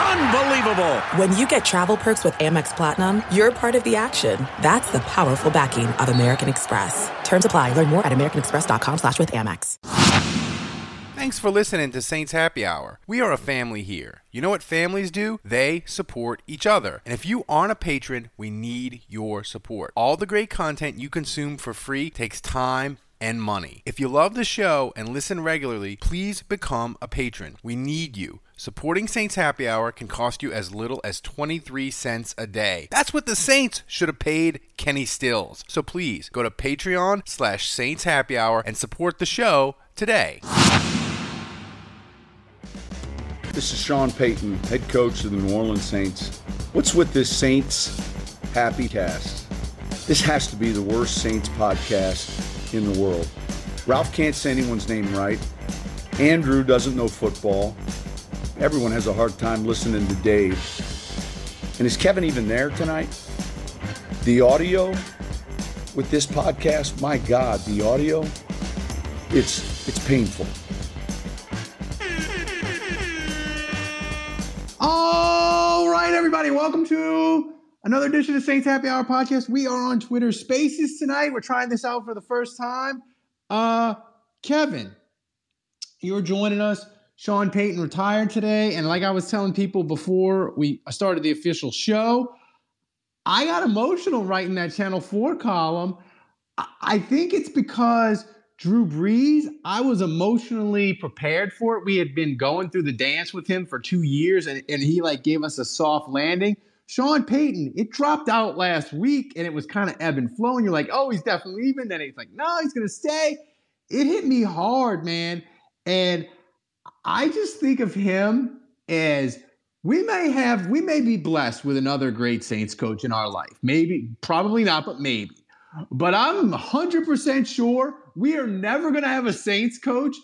Unbelievable! When you get travel perks with Amex Platinum, you're part of the action. That's the powerful backing of American Express. Terms apply. Learn more at americanexpress.com slash with Amex. Thanks for listening to Saints Happy Hour. We are a family here. You know what families do? They support each other. And if you aren't a patron, we need your support. All the great content you consume for free takes time and money. If you love the show and listen regularly, please become a patron. We need you. Supporting Saints Happy Hour can cost you as little as 23 cents a day. That's what the Saints should have paid Kenny Stills. So please go to Patreon slash Saints Happy Hour and support the show today. This is Sean Payton, head coach of the New Orleans Saints. What's with this Saints Happy Cast? This has to be the worst Saints podcast in the world. Ralph can't say anyone's name right. Andrew doesn't know football. Everyone has a hard time listening to Dave. And is Kevin even there tonight? The audio with this podcast, my God, the audio, it's it's painful. All right, everybody, welcome to another edition of Saints Happy Hour podcast. We are on Twitter Spaces tonight. We're trying this out for the first time. Uh, Kevin, you're joining us. Sean Payton retired today, and like I was telling people before we started the official show, I got emotional writing that Channel Four column. I think it's because Drew Brees, I was emotionally prepared for it. We had been going through the dance with him for two years, and, and he like gave us a soft landing. Sean Payton, it dropped out last week, and it was kind of ebb and flow. And you're like, oh, he's definitely leaving. Then he's like, no, he's gonna stay. It hit me hard, man. And I just think of him as we may have, we may be blessed with another great Saints coach in our life. Maybe, probably not, but maybe. But I'm 100% sure we are never going to have a Saints coach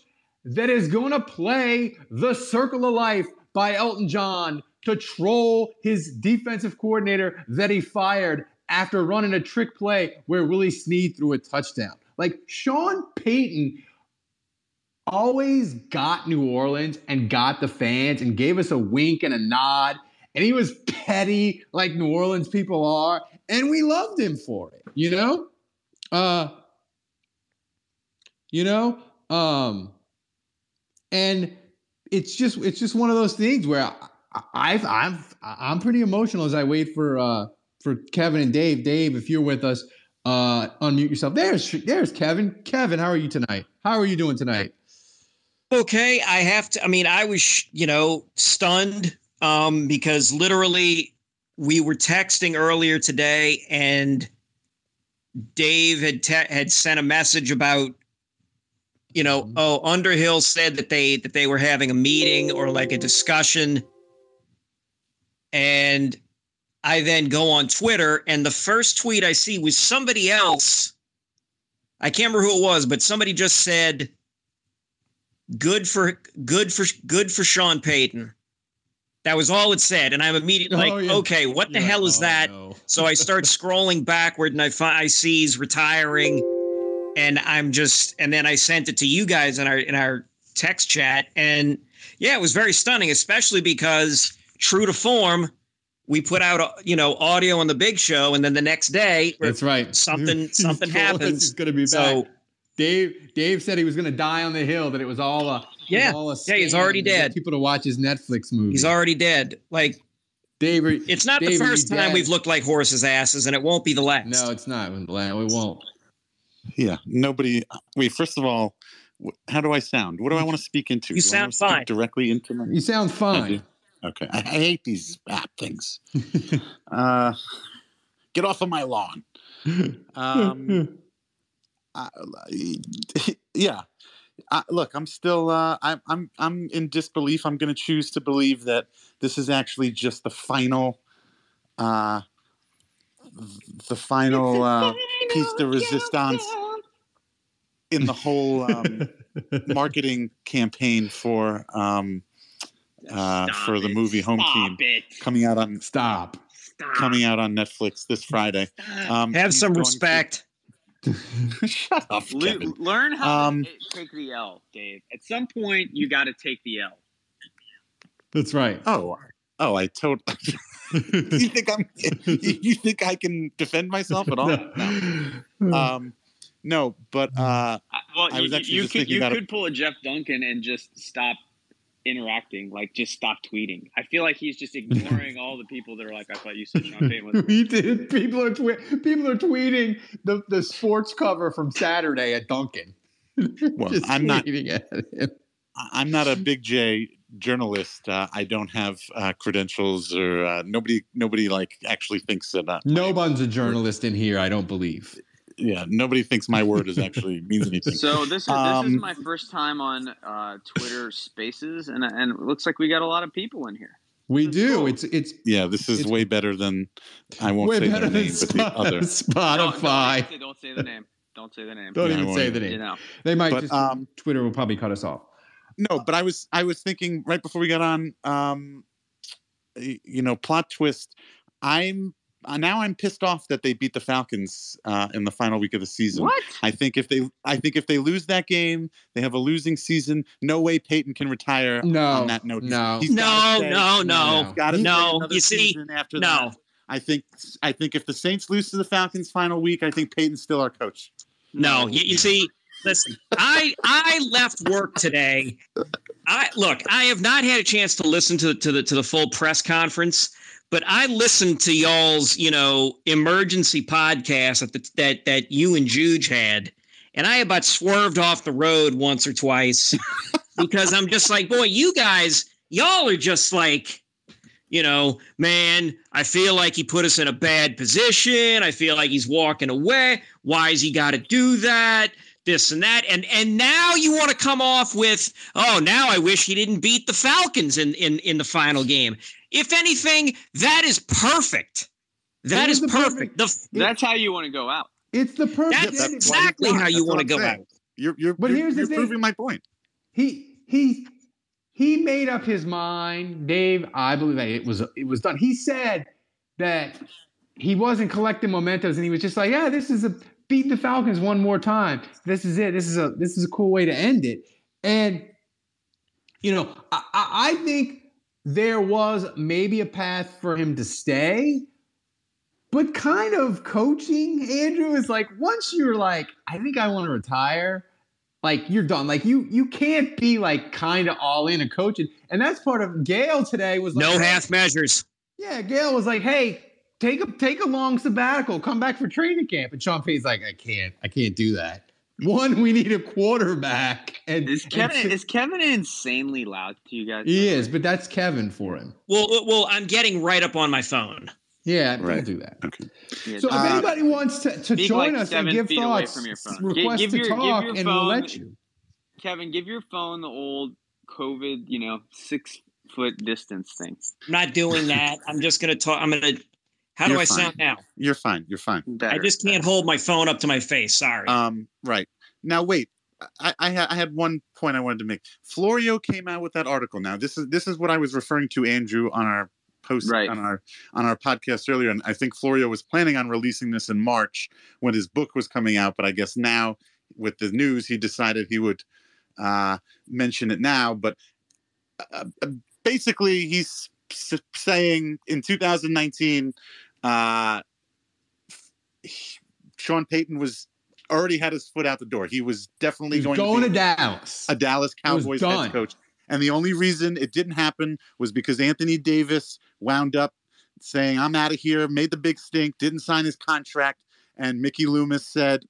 that is going to play the circle of life by Elton John to troll his defensive coordinator that he fired after running a trick play where Willie Snead threw a touchdown. Like Sean Payton always got New Orleans and got the fans and gave us a wink and a nod. And he was petty like New Orleans people are. And we loved him for it, you know? Uh, you know um and it's just it's just one of those things where I, I've I'm I'm pretty emotional as I wait for uh for Kevin and Dave. Dave, if you're with us, uh unmute yourself. There's there's Kevin. Kevin, how are you tonight? How are you doing tonight? Okay, I have to I mean, I was, you know, stunned um because literally we were texting earlier today and Dave had te- had sent a message about you know, mm-hmm. oh, Underhill said that they that they were having a meeting or like a discussion. And I then go on Twitter, and the first tweet I see was somebody else. I can't remember who it was, but somebody just said, "Good for good for good for Sean Payton." That was all it said, and I'm immediately oh, like, oh, yeah. "Okay, what the hell is oh, that?" No. so I start scrolling backward, and I find I see he's retiring and I'm just and then I sent it to you guys in our in our text chat and yeah, it was very stunning, especially because true to form, we put out you know audio on the big show and then the next day that's right something something happens he's gonna be back so, dave dave said he was gonna die on the hill that it was all a yeah all a yeah he's already dead people to watch his netflix movie he's already dead like dave it's not dave, the first time dead? we've looked like horses asses and it won't be the last no it's not we won't yeah, nobody. Wait, first of all, how do I sound? What do I want to speak into? You sound fine. Directly into my. You sound fine. Okay, I, I, hate these app things. uh, get off of my lawn. Um, uh, yeah. Uh, look, I'm still. Uh, I'm. I'm. I'm in disbelief. I'm going to choose to believe that this is actually just the final. Uh, the final uh, piece de resistance in the whole um, marketing campaign for um, uh, Stop for the it. movie Home Stop Team It. coming out on Stop. Stop. coming out on Netflix this Friday. Um, Have some going to- respect. Shut up, Le- Kevin. learn how Um, to take the L, Dave. At some point, you got to take the L. That's right. Oh, oh, I told. you think I'm? You think I can defend myself at all? No. Um, no, but uh, I- Well, I was you, actually you just could thinking you about could pull a Jeff Duncan and just stop interacting, like just stop tweeting. I feel like he's just ignoring all the people that are like, I thought you said Sean Payton was. we did. People are twe- people are tweeting the, the sports cover from Saturday at Duncan. Well, Just I'm not- at him. I- I'm not a big J journalist. Uh, I don't have uh, credentials, or uh, nobody, nobody like actually thinks that. Uh, No one's a journalist in here. I don't believe. Yeah, nobody thinks my word is actually means anything. So this is this is Um, my first time on uh, Twitter Spaces, and and it looks like we got a lot of people in here. We That's do. cool. It's it's yeah, this is way better than I won't say better their than name, but the Spot- other. No, no, Spotify. don't, say, the name. Don't say the name. Don't Yeah, even say the even. you know. They might But, just um, Twitter will probably cut us off. No, but I was I was thinking right before we got on, um, you know, plot twist. I'm uh, now I'm pissed off that they beat the Falcons uh, in the final week of the season. What? I think if they I think if they lose that game, they have a losing season. No way Payton can retire No, on that note. No. he's No, stay. no, no. no. Gotta No, another you see, season after No. that. I think I think if the Saints lose to the Falcons final week, I think Payton's still our coach. No, you, you see, listen, I I left work today. I look, I have not had a chance to listen to to the to the full press conference, but I listened to y'all's you know emergency podcast that the, that that you and Juge had, and I about swerved off the road once or twice because I'm just like, boy, you guys, y'all are just like. You know, man, I feel like he put us in a bad position. I feel like he's walking away. Why has he got to do that? This and that. And and now you want to come off with, oh, now I wish he didn't beat the Falcons in in, in the final game. If anything, that is perfect. That It is was perfect. perfect- The, That's how you want to go out. It's the perfect. That's ending. exactly how you want to go saying. out. You're you're But you're, here's the you're thing. proving my point. he he he made up his mind dave i believe that it was it was done he said that he wasn't collecting mementos and he was just like yeah this is a beat the falcons one more time this is it this is a this is a cool way to end it and you know i, I I think there was maybe a path for him to stay but kind of coaching andrew is like once you're like i think i want to retire like you're done. Like you you can't be like kind of all in and coaching. And that's part of Gayle today was like, No half measures. Yeah, Gayle was like, hey, take a take a long sabbatical, come back for training camp. And Sean Payton's like, I can't, I can't do that. One, we need a quarterback. And, Is and Kevin two- is Kevin insanely loud to you guys? he is, but that's Kevin for him. Well, well, I'm getting right up on my phone. Yeah, Right. don't do that. Yeah, So if Uh, anybody wants to, to join like us and give thoughts, from your phone. Request give to your- give talk, your and we'll let you. Kevin, give your phone the old COVID, you know, six foot distance thing. I'm not doing that. I'm just going to talk. I'm going to. How do You're I fine. sound now? You're fine. You're fine. I just can't hold my phone up to my face. Sorry. Um, right now, wait. I, I, ha- I had one point I wanted to make. Florio came out with that article. Now, this is this is what I was referring to, Andrew, on our post Right. on our on our podcast earlier, and I think Florio was planning on releasing this in March when his book was coming out. But I guess now, with the news, he decided he would uh, mention it now. But uh, uh, basically, he's s- saying in 2019, uh, he- Sean Payton was already had his foot out the door. He was definitely He's going, going to to Dallas. a Dallas Cowboys head coach. And the only reason it didn't happen was because Anthony Davis wound up saying, I'm out of here, made the big stink, didn't sign his contract. And Mickey Loomis said,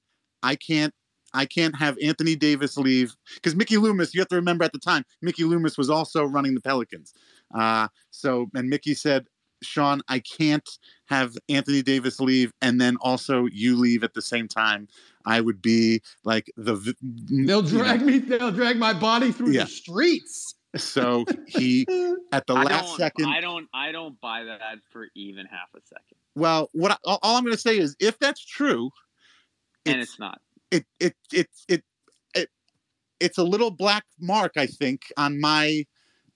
I can't. I can't have Anthony Davis leave because Mickey Loomis. You have to remember at the time, Mickey Loomis was also running the Pelicans. Uh, so, and Mickey said, "Sean, I can't have Anthony Davis leave, and then also you leave at the same time. I would be like the They'll you know, drag me. They'll drag my body through Yeah. the streets. So he at the I last don't, second. I don't. I don't buy that for even half a second, well, what I, all all I'm going to say is, if that's true, and it's, it's not. it it it it it it's a little black mark, I think, on my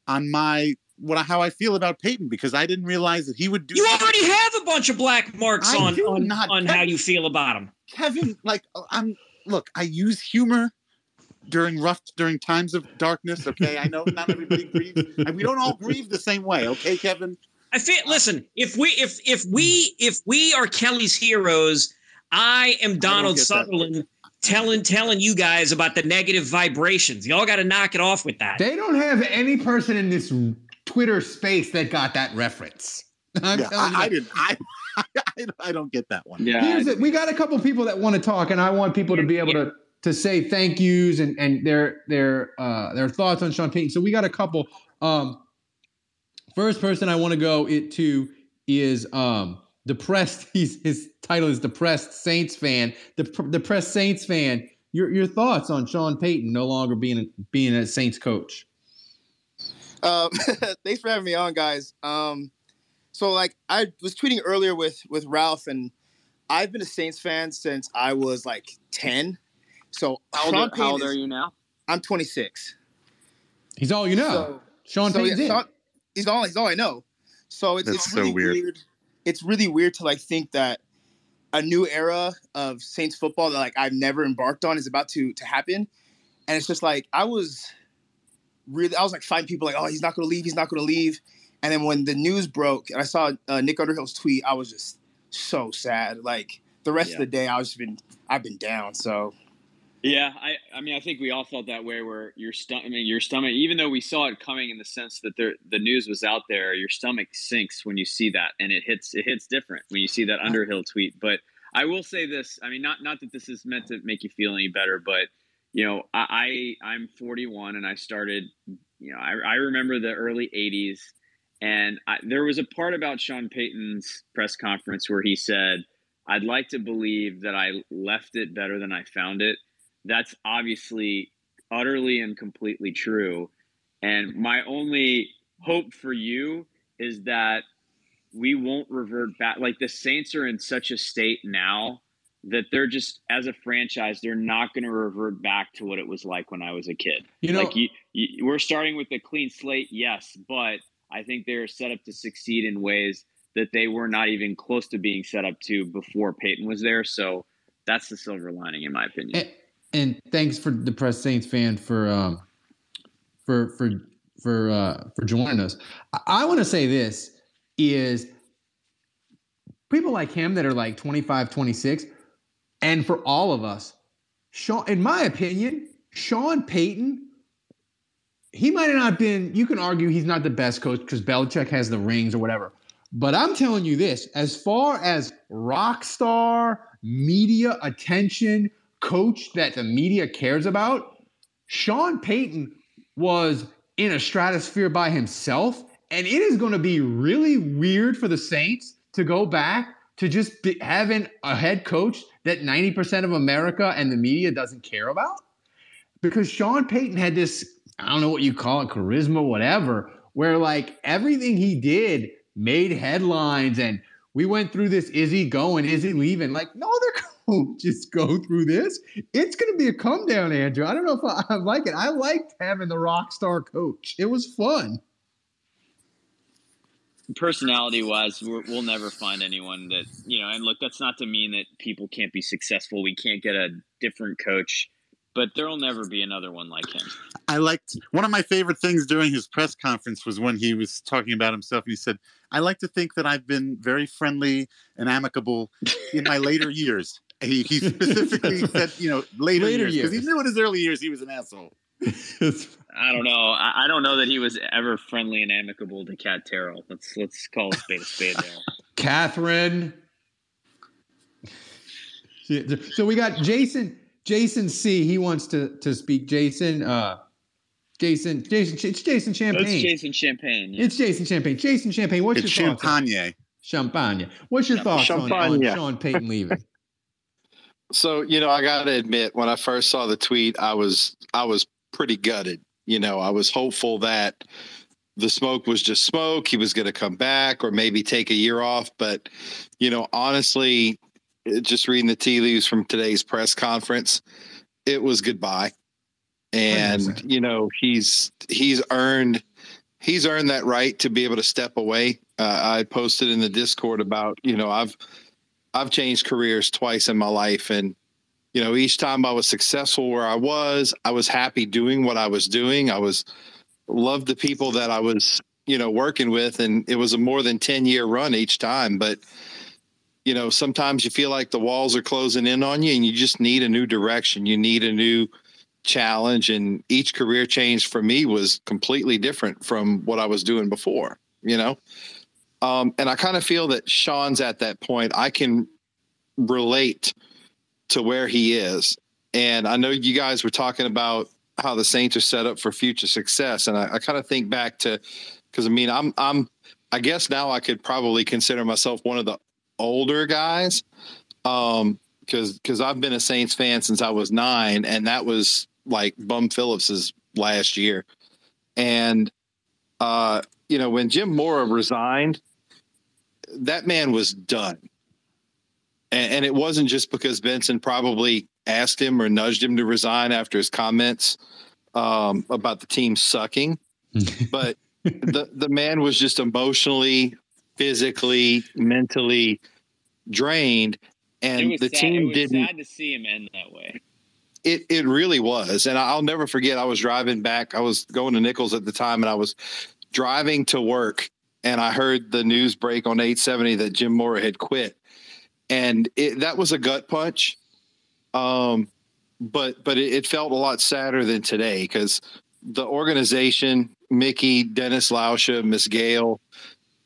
on my what how I feel about Payton because I didn't realize that he would do. You already have a bunch of black marks I on on, not. on how you feel about him. Kevin, like uh, I'm look, I use humor during rough during times of darkness. Okay, I know not everybody grieves, and we don't all grieve the same way. Okay, Kevin. I feel. Listen, if we if if we if we are Kelly's heroes, I am Donald get that. Sutherland telling telling you guys about the negative vibrations. Y'all got to knock it off with that. They don't have any person in this Twitter space that got that reference. I'm Yeah, I, I didn't. I, I I don't get that one. Yeah. Here's it. We got a couple people that want to talk, and I want people to be able to to say thank yous and and their their uh their thoughts on Sean Payton. So we got a couple. Um, first person I want to go it to is um depressed. He's his title is depressed Saints fan. The depressed Saints fan. Your your thoughts on Sean Payton no longer being a, being a Saints coach? Um, thanks for having me on, guys. Um, so like I was tweeting earlier with with Ralph, and I've been a Saints fan since I was like ten. So How old, are, how old Payton are you now? I'm 26. He's all you know. So- Sean so Payton's yeah. Sean- he's all he's all I know. So it's, That's it's so really weird. It's really weird to like think that a new era of Saints football that like I've never embarked on is about to to happen, and it's just like I was really I was like fighting people like oh he's not going to leave he's not going to leave, and then when the news broke and I saw uh, Nick Underhill's tweet I was just so sad like the rest Yeah. of the day I was just been I've been down so Yeah, I, I mean, I think we all felt that way. Where your stomach, I mean, your stomach, even though we saw it coming in the sense that there, the news was out there, your stomach sinks when you see that, and it hits, it hits different when you see that Underhill tweet. But I will say this: I mean, not not that this is meant to make you feel any better, but you know, I, I I'm 41 and I started, you know, I, I remember the early 80s, and I, there was a part about Sean Payton's press conference where he said, "I'd like to believe that I left it better than I found it." that's obviously utterly and completely true. And my only hope for you is that we won't revert back. Like the Saints are in such a state now that they're just, as a franchise, they're not going to revert back to what it was like when I was a kid. You know, like you, you, we're starting with a clean slate, yes, but I think they're set up to succeed in ways that they were not even close to being set up to before Payton was there. So that's the silver lining, in my opinion. And, and thanks for the press Saints fan for um for for for uh for joining us. I, I want to say this is people like him that are like 25, 26, and for all of us, Sean, in my opinion, Sean Payton, he might have not been, you can argue he's not the best coach because Belichick has the rings or whatever. But I'm telling you this as far as rock star, media attention, coach that the media cares about, Sean Payton was in a stratosphere by himself. And it is going to be really weird for the Saints to go back to just be, having a head coach that 90% of America and the media doesn't care about. Because Sean Payton had this, I don't know what you call it, charisma, whatever, where like everything he did made headlines and we went through this is he going is he leaving? Like no other coaches go through this. It's going to be a come down andrew. I don't know if I, I like it. I liked having the rock star coach. It was fun personality wise we'll never find anyone that you know and look that's not to mean that people can't be successful we can't get a different coach but there'll never be another one like him I liked one of my favorite things during his press conference was when he was talking about himself. And he said, "I like to think that I've been very friendly and amicable in my later years." He, he specifically said, "You know, later, Later years," because he knew in his early years he was an asshole. i don't know. I, I don't know that he was ever friendly and amicable to Kat Terrell. Let's let's call a spade a spade there. Catherine. So we got jason jason c. He wants to to speak. Jason uh jason jason it's jason champagne. That's jason champagne yeah. it's jason champagne. Jason champagne what's It's your thoughts champagne. champagne. What's your thoughts on, on Champagne. sean payton leaving? So, you know, I got to admit, when I first saw the tweet, I was I was pretty gutted. You know, I was hopeful that the smoke was just smoke. He was going to come back or maybe take a year off. But, you know, honestly, just reading the tea leaves from today's press conference, it was goodbye. and 100%. you know he's he's earned he's earned that right to be able to step away. Uh, I posted in the Discord about you know I've I've changed careers twice in my life, and you know each time I was successful where I was, I was happy doing what I was doing. I was loved the people that I was you know working with, and it was a more than ten year run each time, but. You know, sometimes you feel like the walls are closing in on you and you just need a new direction. You need a new challenge and each career change for me was completely different from what I was doing before, you know? Um, and I kind of feel that Sean's at that point. I can relate to where he is. And I know you guys were talking about how the Saints are set up for future success. And I, I kind of think back to, cause I mean, I'm, I'm, I guess now I could probably consider myself one of the older guys. Um, cause, cause I've been a Saints fan since I was nine and that was like Bum Phillips's last year. And, uh, you know, when Jim Mora resigned, that man was done. And, and it wasn't just because Benson probably asked him or nudged him to resign after his comments um, about the team sucking, but the the man was just emotionally, physically, mentally drained, and the sad. team it was didn't sad to see him end that way. it it really was and i'll never forget i was driving back i was going to Nicholls at the time and i was driving to work and i heard the news break on 870 that jim mora had quit and it, that was a gut punch um but but it, it felt a lot sadder than today because the organization mickey dennis lauscha miss Gayle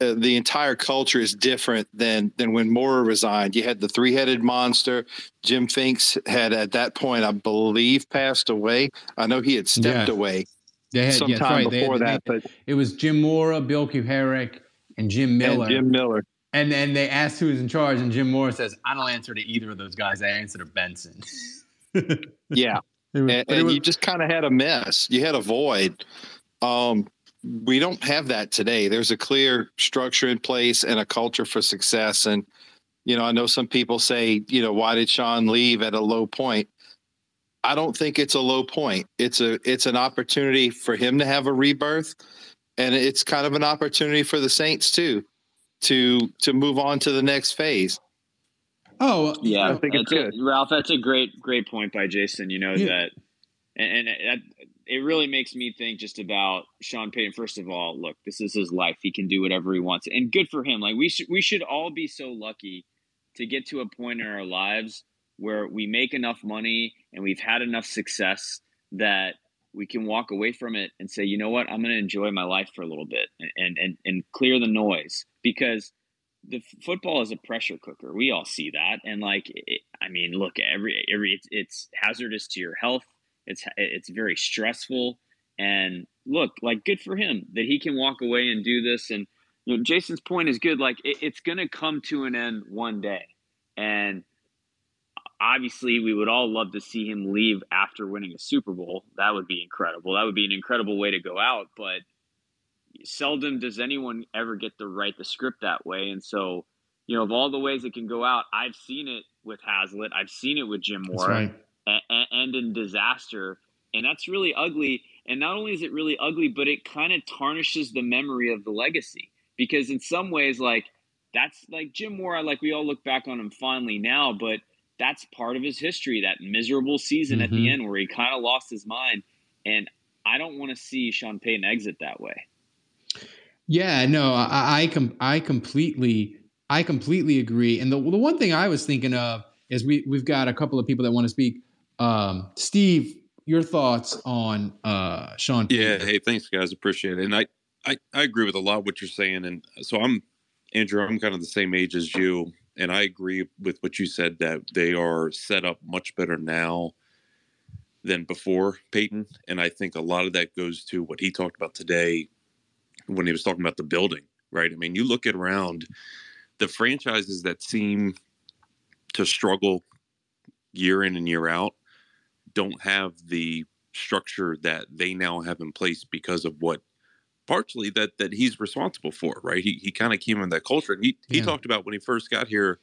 uh, the entire culture is different than than when Mora resigned. You had the three-headed monster. Jim Finks had at that point, I believe, passed away. I know he had stepped Yeah. away They had, sometime yeah, right. They had- before they- that, but It was Jim Mora, Bill Kuharich, and Jim Miller. and Jim Miller. And then they asked who was in charge, and Jim Mora says, "I don't answer to either of those guys. I answer to Benson." Yeah, was- and, and was- you just kind of had a mess. You had a void. Um, we don't have that today. There's a clear structure in place and a culture for success. And you know, I know some people say, you know, why did Sean leave at a low point? I don't think it's a low point. It's a it's an opportunity for him to have a rebirth, and it's kind of an opportunity for the Saints too, to to move on to the next phase. oh, Yeah, I think it's that's a- Ralph. That's a great, great point by Jason. You know Yeah. that, and, and that, it really makes me think just about Sean Payton. First of all, look, this is his life; he can do whatever he wants, and good for him. Like we should, we should all be so lucky to get to a point in our lives where we make enough money and we've had enough success that we can walk away from it and say, you know what, I'm going to enjoy my life for a little bit and and and, clear the noise because the football is a pressure cooker. We all see that, and like, it, I mean, look, every every it's, it's hazardous to your health. It's it's very stressful, and look, like, good for him that he can walk away and do this. And you know, Jason's point is good. Like, it, it's going to come to an end one day, and obviously, we would all love to see him leave after winning a Super Bowl. That would be incredible. That would be an incredible way to go out, but seldom does anyone ever get to write the script that way. And so, you know, of all the ways it can go out, I've seen it with Haslett, I've seen it with Jim Mora, right. a- and in disaster. And that's really ugly. And not only is it really ugly, but it kind of tarnishes the memory of the legacy. Because in some ways, like that's like Jim Mora, like we all look back on him fondly now, but that's part of his history, that miserable season at the Mhm. end where he kind of lost his mind. And I don't want to see Sean Payton exit that way. Yeah, no, I I, com- I completely I completely agree. And the the one thing I was thinking of is we we've got a couple of people that want to speak. Um, Steve, your thoughts on uh, Sean? Yeah. Hey, thanks, guys. Appreciate it. And I, I, I agree with a lot of what you're saying. And so I'm, Andrew, I'm kind of the same age as you. And I agree with what you said that they are set up much better now than before Payton. And I think a lot of that goes to what he talked about today when he was talking about the building, right? I mean, you look at around the franchises that seem to struggle year in and year out don't have the structure that they now have in place because of what partially that that he's responsible for right he, he kind of came in that culture and he, he Yeah. talked about when he first got here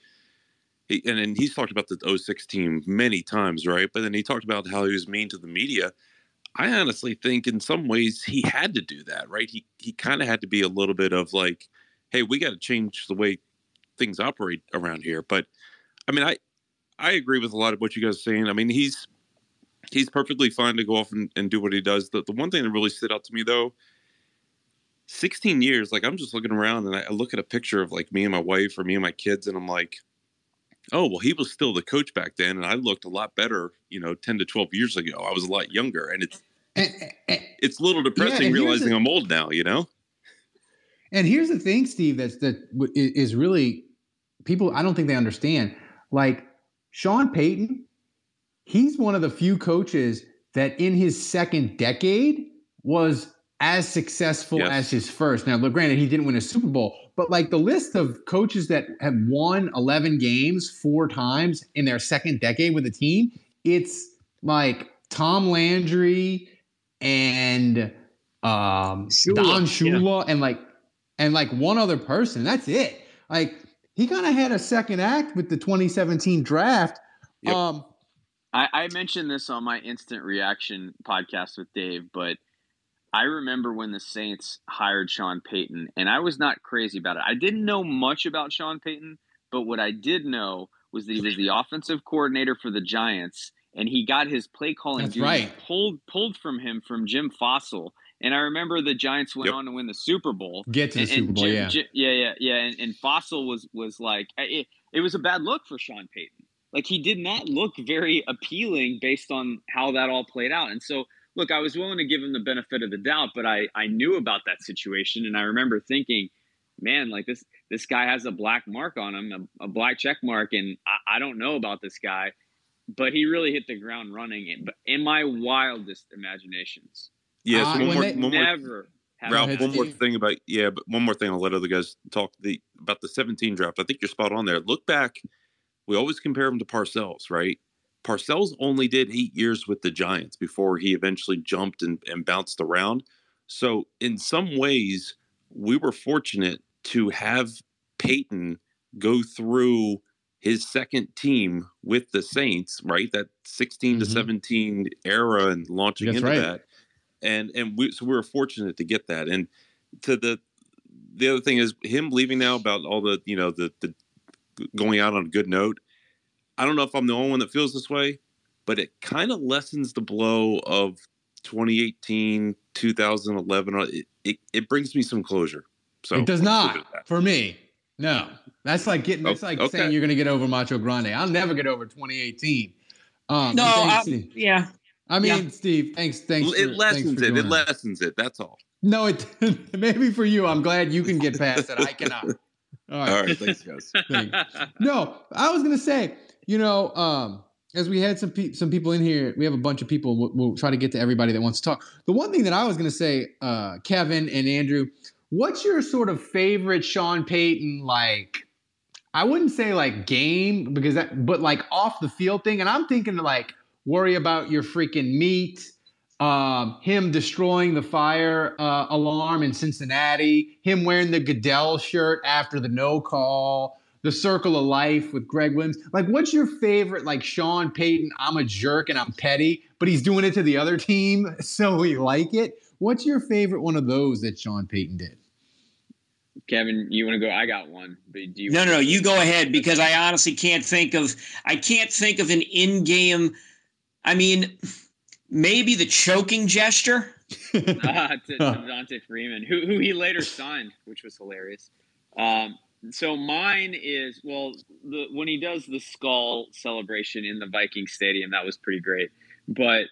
he, and, and he's talked about the 06 team many times right but then he talked about how he was mean to the media I honestly think in some ways he had to do that, right? He he kind of had to be a little bit of like, hey, we got to change the way things operate around here. But I mean, I I agree with a lot of what you guys are saying. I mean, he's he's perfectly fine to go off and, and do what he does. The the one thing that really stood out to me though, 16 years, like I'm just looking around and I, look at a picture of like me and my wife or me and my kids, and I'm like, oh well, he was still the coach back then, and I looked a lot better, you know, 10 to 12 years ago. I was a lot younger, and it's it's a little depressing and here's realizing the- I'm old now, you know. And here's the thing, Steve, that's that is really people. I don't think they understand. Like Sean Payton, he's one of the few coaches that in his second decade was as successful Yes. as his first. Now, look, granted, he didn't win a Super Bowl, but like the list of coaches that have won 11 games four times in their second decade with a team, it's like Tom Landry and um, Shula, Don yeah. Shula and like and like one other person. That's it. Like he kind of had a second act with the 2017 draft. Yep. Um, I, I mentioned this on my instant reaction podcast with Dave, but I remember when the Saints hired Sean Payton, and I was not crazy about it. I didn't know much about Sean Payton, but what I did know was that he was the offensive coordinator for the Giants, and he got his play calling That's duties right. pulled pulled from him from Jim Fassel. And I remember the Giants went Yep. on to win the Super Bowl. Get to the And- and Super Bowl, Jim- yeah. Jim- yeah, yeah, yeah. And, and Fassel was was like, it, it was a bad look for Sean Payton. Like he did not look very appealing based on how that all played out. And so, look, I was willing to give him the benefit of the doubt, but I I knew about that situation, and I remember thinking, man, like this this guy has a black mark on him, a, a black check mark, and I, I don't know about this guy, but he really hit the ground running. In, but in my wildest imaginations, Yeah. Uh, so when one more, they- one more never. have Ralph, one more thing about yeah, but one more thing. I'll let other guys talk the about the 17 draft. I think you're spot on there. Look back, we always compare him to Parcells, right? Parcells only did eight years with the Giants before he eventually jumped and, and bounced around. So in some ways, we were fortunate to have Payton go through his second team with the Saints, right? That 16 to Mhm. 17 era and launching That's into right. that. And and we so we were fortunate to get that. And to the the other thing is him leaving now about all the, you know, the the going out on a good note. I don't know if I'm the only one that feels this way, but it kind of lessens the blow of 2018, 2011. It, it, it brings me some closure. So it does I'll leave it not for me. No, that's like getting. That's Oh, like okay. saying you're going to get over Macho Grande. I'll never get over 2018. Um, No, thanks, I, yeah. I mean, yeah. Steve, thanks, thanks. for- It thanks lessens for it. It doing that. lessens it. That's all. No, it maybe for you. I'm glad you can get past it. I cannot. All right. All right. Thanks, guys. Thank- No, I was gonna say, you know, um, as we had some pe- some people in here, we have a bunch of people. We'll, we'll try to get to everybody that wants to talk. The one thing that I was gonna say, uh, Kevin and Andrew, what's your sort of favorite Sean Payton like? I wouldn't say like game because that, but like off the field thing. And I'm thinking like worry about your freaking meat. Um, him destroying the fire uh, alarm in Cincinnati, him wearing the Goodell shirt after the no call, the circle of life with Gregg Williams. Like, what's your favorite, like Sean Payton? I'm a jerk and I'm petty, but he's doing it to the other team, so we like it. What's your favorite one of those that Sean Payton did? Kevin, you want to go? I got one, but do you? No, no, no. You go ahead because I honestly can't think of. I can't think of an in-game. I mean, maybe the choking gesture. uh, to, to Dante Freeman, who who he later signed, which was hilarious. Um, so mine is well, the when he does the skull celebration in the Viking Stadium, that was pretty great. But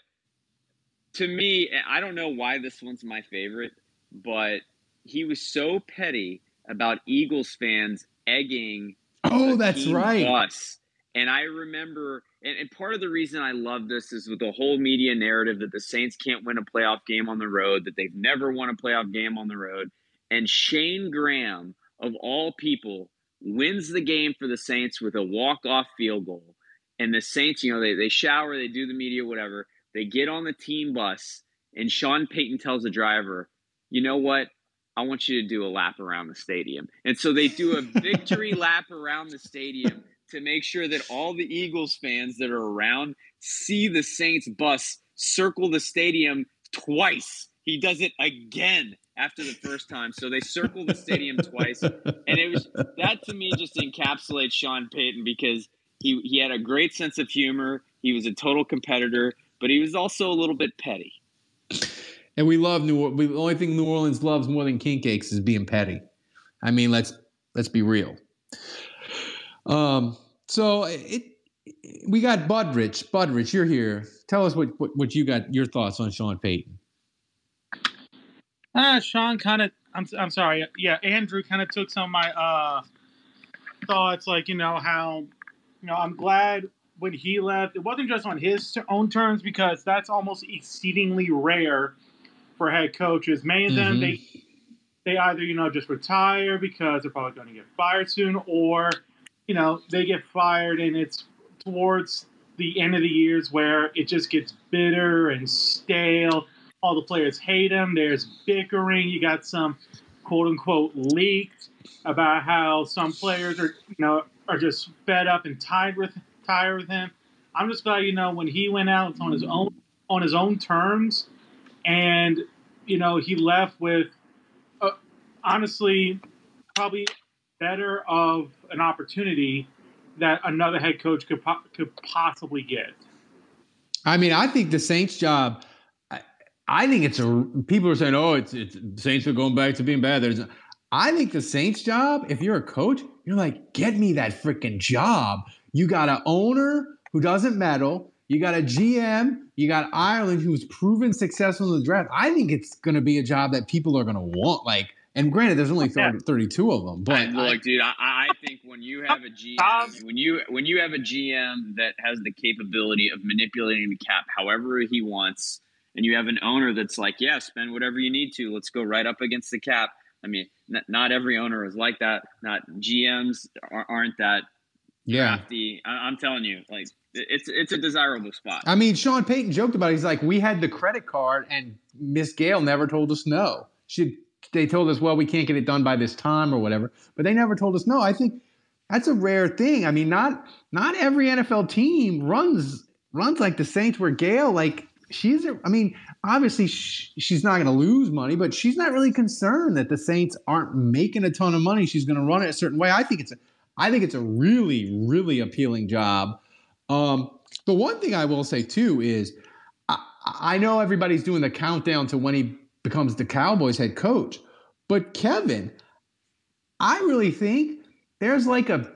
to me, I don't know why this one's my favorite, but he was so petty about Eagles fans egging Oh, that's right. bus. And I remember, and, and part of the reason I love this is with the whole media narrative that the Saints can't win a playoff game on the road, that they've never won a playoff game on the road. And Shayne Graham, of all people, wins the game for the Saints with a walk-off field goal. And the Saints, you know, they, they shower, they do the media, whatever. They get on the team bus, and Sean Payton tells the driver, you know what? I want you to do a lap around the stadium. And so they do a victory lap around the stadium to make sure that all the Eagles fans that are around see the Saints bus circle the stadium twice. He does it again after the first time. So they circle the stadium twice, and it was that to me just encapsulates Sean Payton because he he had a great sense of humor. He was a total competitor, but he was also a little bit petty. And we love New Orleans. The only thing New Orleans loves more than king cakes is being petty. I mean, let's let's be real. Um, so it we got Budrich. Budrich, you're here. Tell us what, what, what you got your thoughts on Sean Payton. Uh, Sean kind of I'm I'm sorry. Yeah, Andrew kind of took some of my uh thoughts like, you know, how you know, I'm glad when he left, it wasn't just on his own terms because that's almost exceedingly rare for head coaches. Many of them, mm-hmm. they they either you know just retire because they're probably going to get fired soon, or you know they get fired and it's towards the end of the years where it just gets bitter and stale. All the players hate him. There's bickering. You got some quote unquote leaked about how some players are you know are just fed up and tired with tired with him. I'm just glad you know when he went out on his own on his own terms, and you know he left with uh, honestly probably better of an opportunity that another head coach could po- could possibly get. I mean, I think the Saints' job. I, I think it's a. People are saying, "Oh, it's it's Saints are going back to being bad." There's. I think the Saints' job, if you're a coach, you're like, get me that freaking job. You got an owner who doesn't meddle. You got a GM. You got Ireland who's proven successful in the draft. I think it's going to be a job that people are going to want. Like, and granted, there's only 30, 32 of them. But I, look, I, dude, I, I, think when you have a GM, when you when you have a GM that has the capability of manipulating the cap however he wants, and you have an owner that's like, yeah, spend whatever you need to. Let's go right up against the cap. I mean, not, not every owner is like that. Not GMs aren't that yeah. Crafty. I, am telling you, like it's it's a desirable spot. I mean, Sean Payton joked about it. He's like, we had the credit card, and Miss Gayle never told us no. She they told us, well, we can't get it done by this time or whatever, but they never told us no. I think that's a rare thing. I mean, not not every NFL team runs runs like the Saints, where Gayle like she's. I mean, obviously she's not going to lose money, but she's not really concerned that the Saints aren't making a ton of money. She's going to run it a certain way. I think it's a I think it's a really, really appealing job. Um, the one thing I will say too is I, I know everybody's doing the countdown to when he becomes the Cowboys head coach, but Kevin, I really think there's like a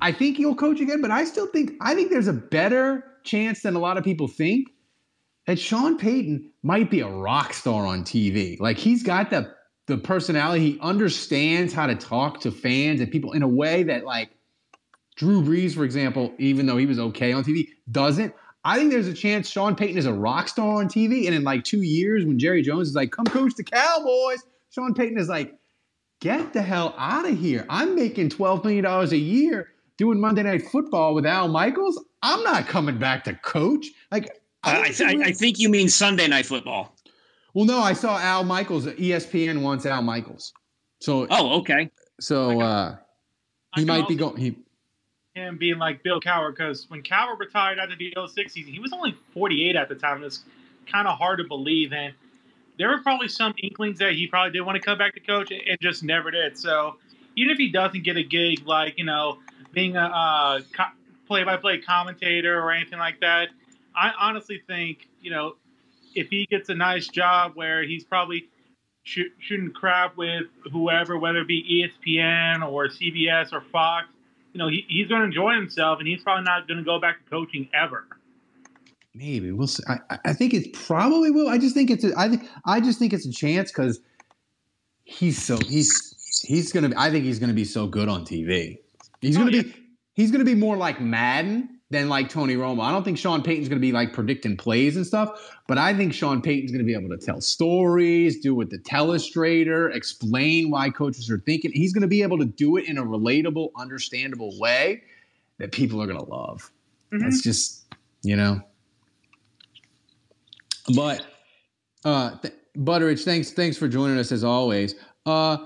I think he'll coach again, but I still think I think there's a better chance than a lot of people think that Sean Payton might be a rock star on TV. Like he's got the the personality. He understands how to talk to fans and people in a way that like Drew Brees, for example, even though he was okay on TV, doesn't. I think there's a chance Sean Payton is a rock star on TV, and in like two years, when Jerry Jones is like, "Come coach the Cowboys," Sean Payton is like, "Get the hell out of here! I'm making twelve million dollars a year doing Monday Night Football with Al Michaels. I'm not coming back to coach." Like, I, I, th- I think you mean Sunday Night Football. Well, no, I saw Al Michaels. ESPN wants Al Michaels. So oh, okay. So uh, he might be going. He him being like Bill Cowher because when Cowher retired after the 06 season, he was only 48 at the time. It's kind of hard to believe, and there were probably some inklings that he probably did want to come back to coach and just never did. So even if he doesn't get a gig like you know being a uh, play-by-play commentator or anything like that, I honestly think you know if he gets a nice job where he's probably shoot, shooting crap with whoever, whether it be ESPN or CBS or Fox, you know, he, he's going to enjoy himself, and he's probably not going to go back to coaching ever. Maybe we'll see. I, I think it probably will. I just think it's. A, I think I just think it's a chance because he's so he's he's gonna. I think he's gonna be so good on TV. He's oh, gonna oh, yeah. be he's gonna be more like Madden than like Tony Romo. I don't think Sean Payton's going to be like predicting plays and stuff, but I think Sean Payton's going to be able to tell stories, do it the telestrator, explain why coaches are thinking. He's going to be able to do it in a relatable, understandable way that people are going to love. Mm-hmm. That's just, you know. But uh th- Butteridge, thanks thanks for joining us as always. Uh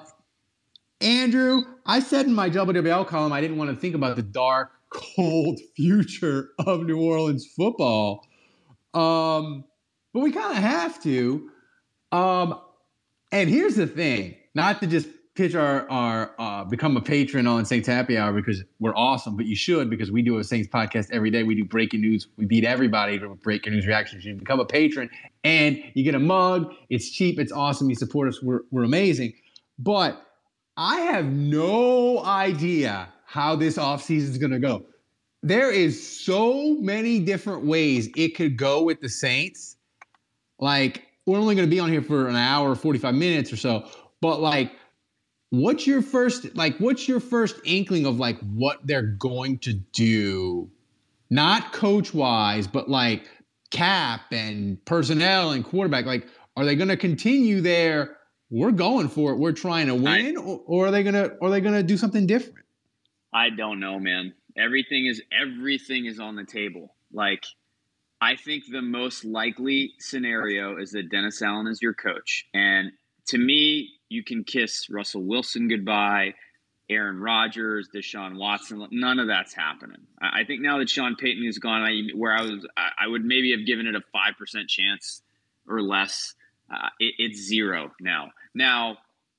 Andrew, I said in my WWL column I didn't want to think about the dark cold future of New Orleans football. Um, but we kind of have to. Um, and here's the thing: not to just pitch our our uh, become a patron on Saints Happy Hour because we're awesome, but you should because we do a Saints podcast every day. We do breaking news. We beat everybody with breaking news reactions. You become a patron and you get a mug. It's cheap. It's awesome. You support us. We're we're amazing. But I have no idea how this offseason is going to go. There is so many different ways it could go with the Saints. Like we're only going to be on here for an hour, 45 minutes or so, but like what's your first like what's your first inkling of like what they're going to do not coach wise but like cap and personnel and quarterback like are they going to continue there we're going for it we're trying to win I, or, or, are they going to are they going to do something different i don't know man everything is everything is on the table like i think the most likely scenario is that dennis allen is your coach and to me you can kiss Russell Wilson goodbye, Aaron Rodgers, Deshaun Watson. None of that's happening. I think now that Sean Payton is gone, I, where I was, I would maybe have given it a five percent chance or less. Uh, it, it's zero now. Now,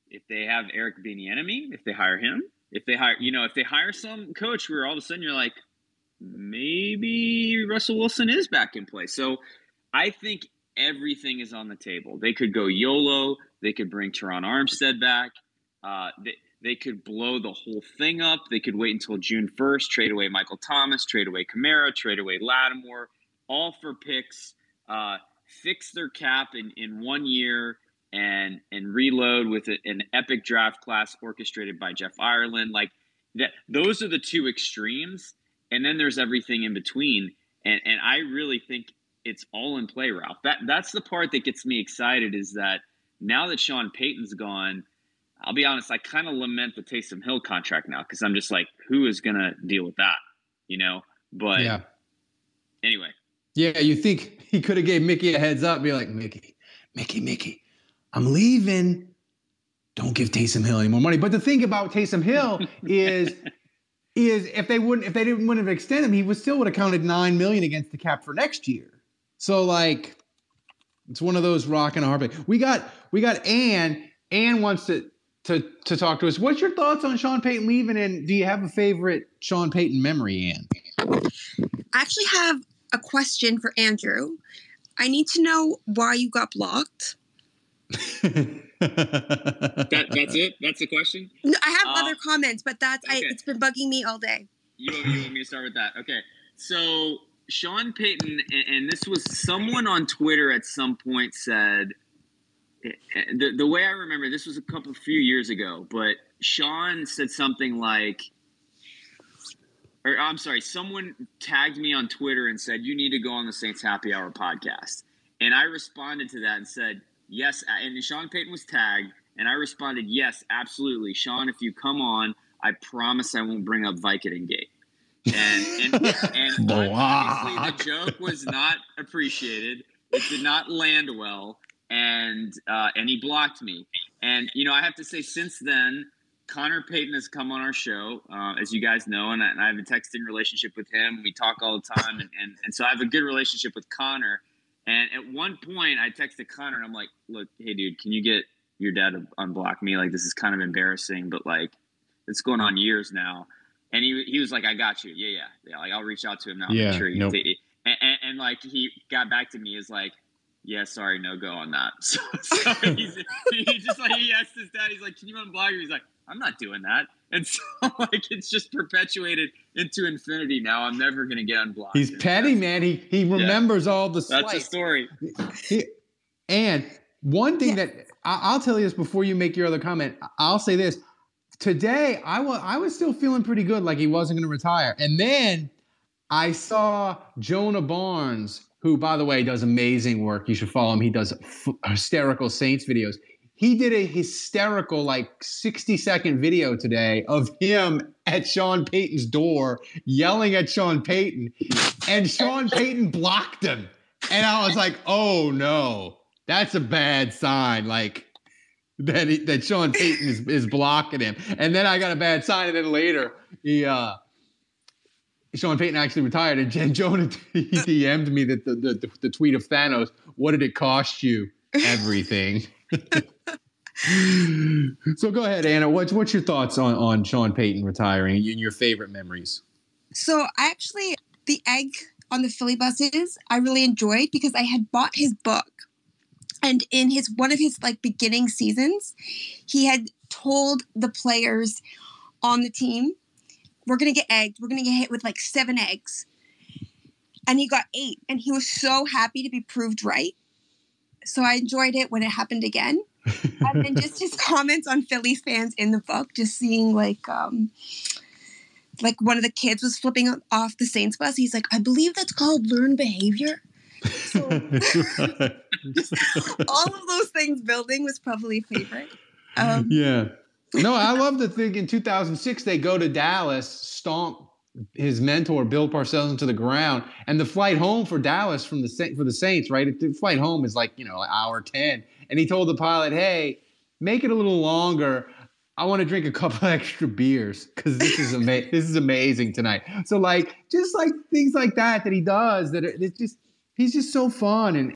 if they have Eric Bieniemy, if they hire him, if they hire, you know, if they hire some coach where all of a sudden you're like, maybe Russell Wilson is back in play. So I think everything is on the table. They could go YOLO. They could bring Terron Armstead back. Uh, they, they could blow the whole thing up. They could wait until June 1st, trade away Michael Thomas, trade away Kamara, trade away Lattimore, all for picks, uh, fix their cap in, in one year and and reload with a, an epic draft class orchestrated by Jeff Ireland. Like that, those are the two extremes. And then there's everything in between. And, and I really think it's all in play, Ralph. That that's the part that gets me excited is that now that Sean Payton's gone, I'll be honest, I kind of lament the Taysom Hill contract now because I'm just like, who is gonna deal with that? You know? But yeah. anyway. Yeah, you think he could have gave Mickey a heads up, be like, Mickey, Mickey, Mickey, I'm leaving. Don't give Taysom Hill any more money. But the thing about Taysom Hill is is if they wouldn't if they didn't wouldn't have extended him, he would still would have counted nine million against the cap for next year. So like it's one of those rock and a hard place. We got we got Ann. Ann wants to to to talk to us. What's your thoughts on Sean Payton leaving? And do you have a favorite Sean Payton memory, Ann? I actually have a question for Andrew. I need to know why you got blocked. That, that's it. That's the question. No, I have uh, other comments, but that's okay. I, it's been bugging me all day. You, you want me to start with that? Okay. So Sean Payton, and this was someone on Twitter at some point said, the, the way I remember this was a couple few years ago, but Sean said something like, or I'm sorry, someone tagged me on Twitter and said, You need to go on the Saints Happy Hour podcast. And I responded to that and said, Yes. And Sean Payton was tagged. And I responded, Yes, absolutely. Sean, if you come on, I promise I won't bring up Vicodin Gate and and, and obviously the joke was not appreciated. It did not land well, and uh, and he blocked me. And you know, I have to say, since then, Connor Payton has come on our show, uh, as you guys know, and I, and I, have a texting relationship with him. We talk all the time, and, and and so I have a good relationship with Connor. And at one point, I texted Connor, and I'm like, "Look, hey, dude, can you get your dad to unblock me? Like, this is kind of embarrassing, but like, it's going on years now." And he he was like, "I got you. Yeah, yeah, yeah. Like I'll reach out to him now. Yeah, sure nope. and, and, and, like he got back to me is like, "Yeah, sorry, no go on that." So, so he's, he just like he asked his dad, he's like, "Can you unblock me?" He's like, "I'm not doing that." And so like it's just perpetuated into infinity now. I'm never gonna get unblocked. He's petty, man. He he remembers yeah, all the. That's a story. He, and one thing yeah. that I'll tell you this before you make your other comment. I'll say this today I was I was still feeling pretty good, like he wasn't going to retire. And then I saw Jonah Barnes, who by the way does amazing work. You should follow him. He does f- hysterical Saints videos. He did a hysterical like 60 second video today of him at Sean Payton's door yelling at Sean Payton, and Sean Payton blocked him. And I was like, "Oh no, that's a bad sign." Like that he, that Sean Payton is, is blocking him. And then I got a bad sign, and then later he uh Sean Payton actually retired, and Jen Jonah DM'd me that the, the the tweet of Thanos. What did it cost you? Everything. so go ahead, Anna. What's what's your thoughts on on Sean Payton retiring and your favorite memories? So I actually the egg on the Philly buses I really enjoyed because I had bought his book. And in his one of his like beginning seasons, he had told the players on the team, we're gonna get egged, we're gonna get hit with like seven eggs. And he got eight, and he was so happy to be proved right. So I enjoyed it when it happened again. and then just his comments on Phillies fans in the book, just seeing like um like one of the kids was flipping off the Saints bus. He's like, I believe that's called learned behavior. So all of those things building was probably favorite. Um, yeah. No, I love the thing in 2006 they go to Dallas, stomp his mentor Bill Parcells into the ground, and the flight home for Dallas from the for the Saints, right? The flight home is like you know hour ten, and he told the pilot, "Hey, make it a little longer. I want to drink a couple extra beers because this is amazing. this is amazing tonight." So like just like things like that that he does that it's just he's just so fun and.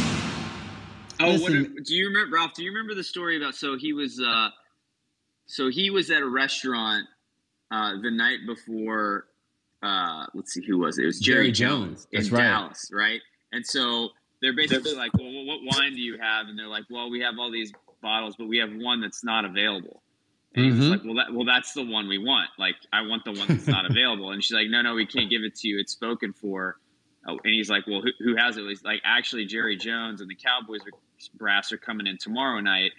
Oh, what a, do you remember, Ralph? Do you remember the story about? So he was, uh, so he was at a restaurant uh, the night before. Uh, let's see, who was it? It was Jerry, Jerry Jones. Jones in right. Dallas, right? And so they're basically like, "Well, what wine do you have?" And they're like, "Well, we have all these bottles, but we have one that's not available." And he's Mhm. like, "Well, that well, that's the one we want. Like, I want the one that's not available." And she's like, "No, no, we can't give it to you. It's spoken for." Oh, and he's like, "Well, who, who has it?" He's like, "Actually, Jerry Jones and the Cowboys brass are coming in tomorrow night,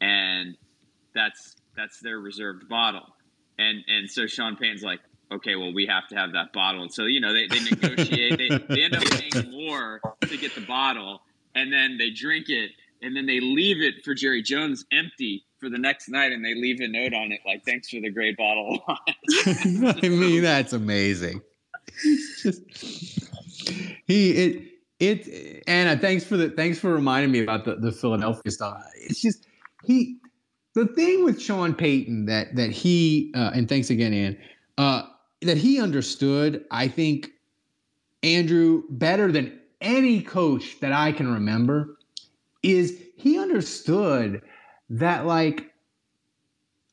and that's that's their reserved bottle." And and so Sean Payton's like, "Okay, well, we have to have that bottle." And so you know they, they negotiate. they they end up paying more to get the bottle, and then they drink it, and then they leave it for Jerry Jones empty for the next night, and they leave a note on it like, "Thanks for the great bottle of wine." I mean, that's amazing. He it it Anna. Thanks for the thanks for reminding me about the the Philadelphia stuff. It's just he the thing with Sean Payton that that he uh, and thanks again, Ann, uh, that he understood. I think Andrew better than any coach that I can remember is he understood that like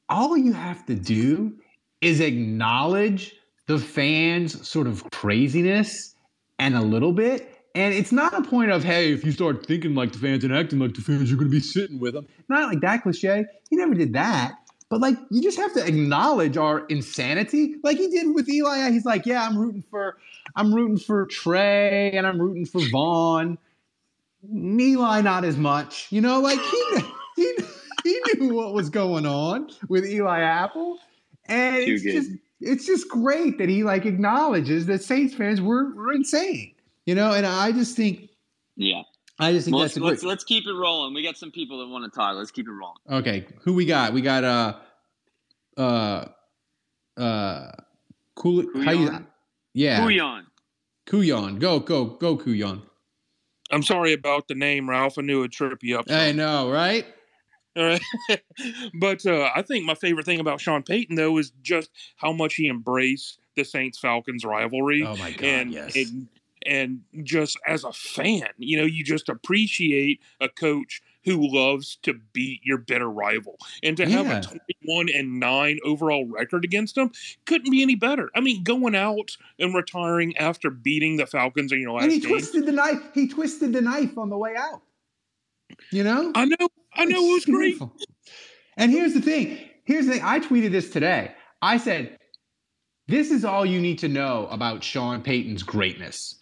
all you have to do is acknowledge the fans' sort of craziness and a little bit. And it's not a point of, hey, if you start thinking like the fans and acting like the fans, you're going to be sitting with them. Not like that cliche. He never did that. But like, you just have to acknowledge our insanity, like he did with Eli. He's like, yeah, I'm rooting for, I'm rooting for Trey, and I'm rooting for Vaughn. Eli, not as much. You know, like he he, he knew what was going on with Eli Apple, and it's just it's just great that he like acknowledges that Saints fans were were insane. You know, and I just think yeah. I just think Well, that's let's, a great. let's let's keep it rolling. We got some people that want to talk. Let's keep it rolling. Okay, who we got? We got uh uh uh cool how you yeah Kuyon. Kuyon. Go go go Kuyon. I'm sorry about the name, Ralph. I knew it'd trip you up. I know, right? All right. but uh, I think my favorite thing about Sean Payton, though, is just how much he embraced the Saints Falcons rivalry. Oh my God, and, yes. And, and just as a fan, you know, you just appreciate a coach who loves to beat your bitter rival. And to have a 21 and 9 overall record against him couldn't be any better. I mean, going out and retiring after beating the Falcons in your last And he game. twisted the knife. He twisted the knife on the way out. You know? I know. I know it was great. And here's the thing. Here's the thing. I tweeted this today. I said, "This is all you need to know about Sean Payton's greatness."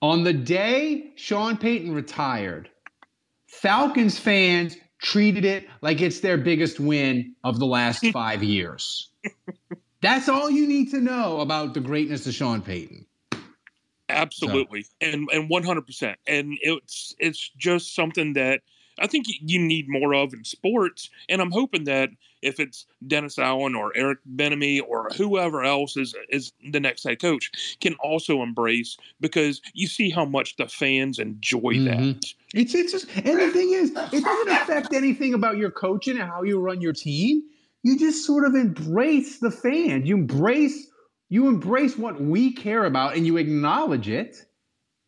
On the day Sean Payton retired, Falcons fans treated it like it's their biggest win of the last five years. That's all you need to know about the greatness of Sean Payton. Absolutely, so. and and one hundred percent, and it's it's just something that I think you need more of in sports. And I'm hoping that if it's Dennis Allen or Eric Bieniemy or whoever else is is the next head coach, can also embrace because you see how much the fans enjoy mm-hmm. that. It's it's just, and the thing is, it doesn't affect anything about your coaching and how you run your team. You just sort of embrace the fans. You embrace you embrace what we care about and you acknowledge it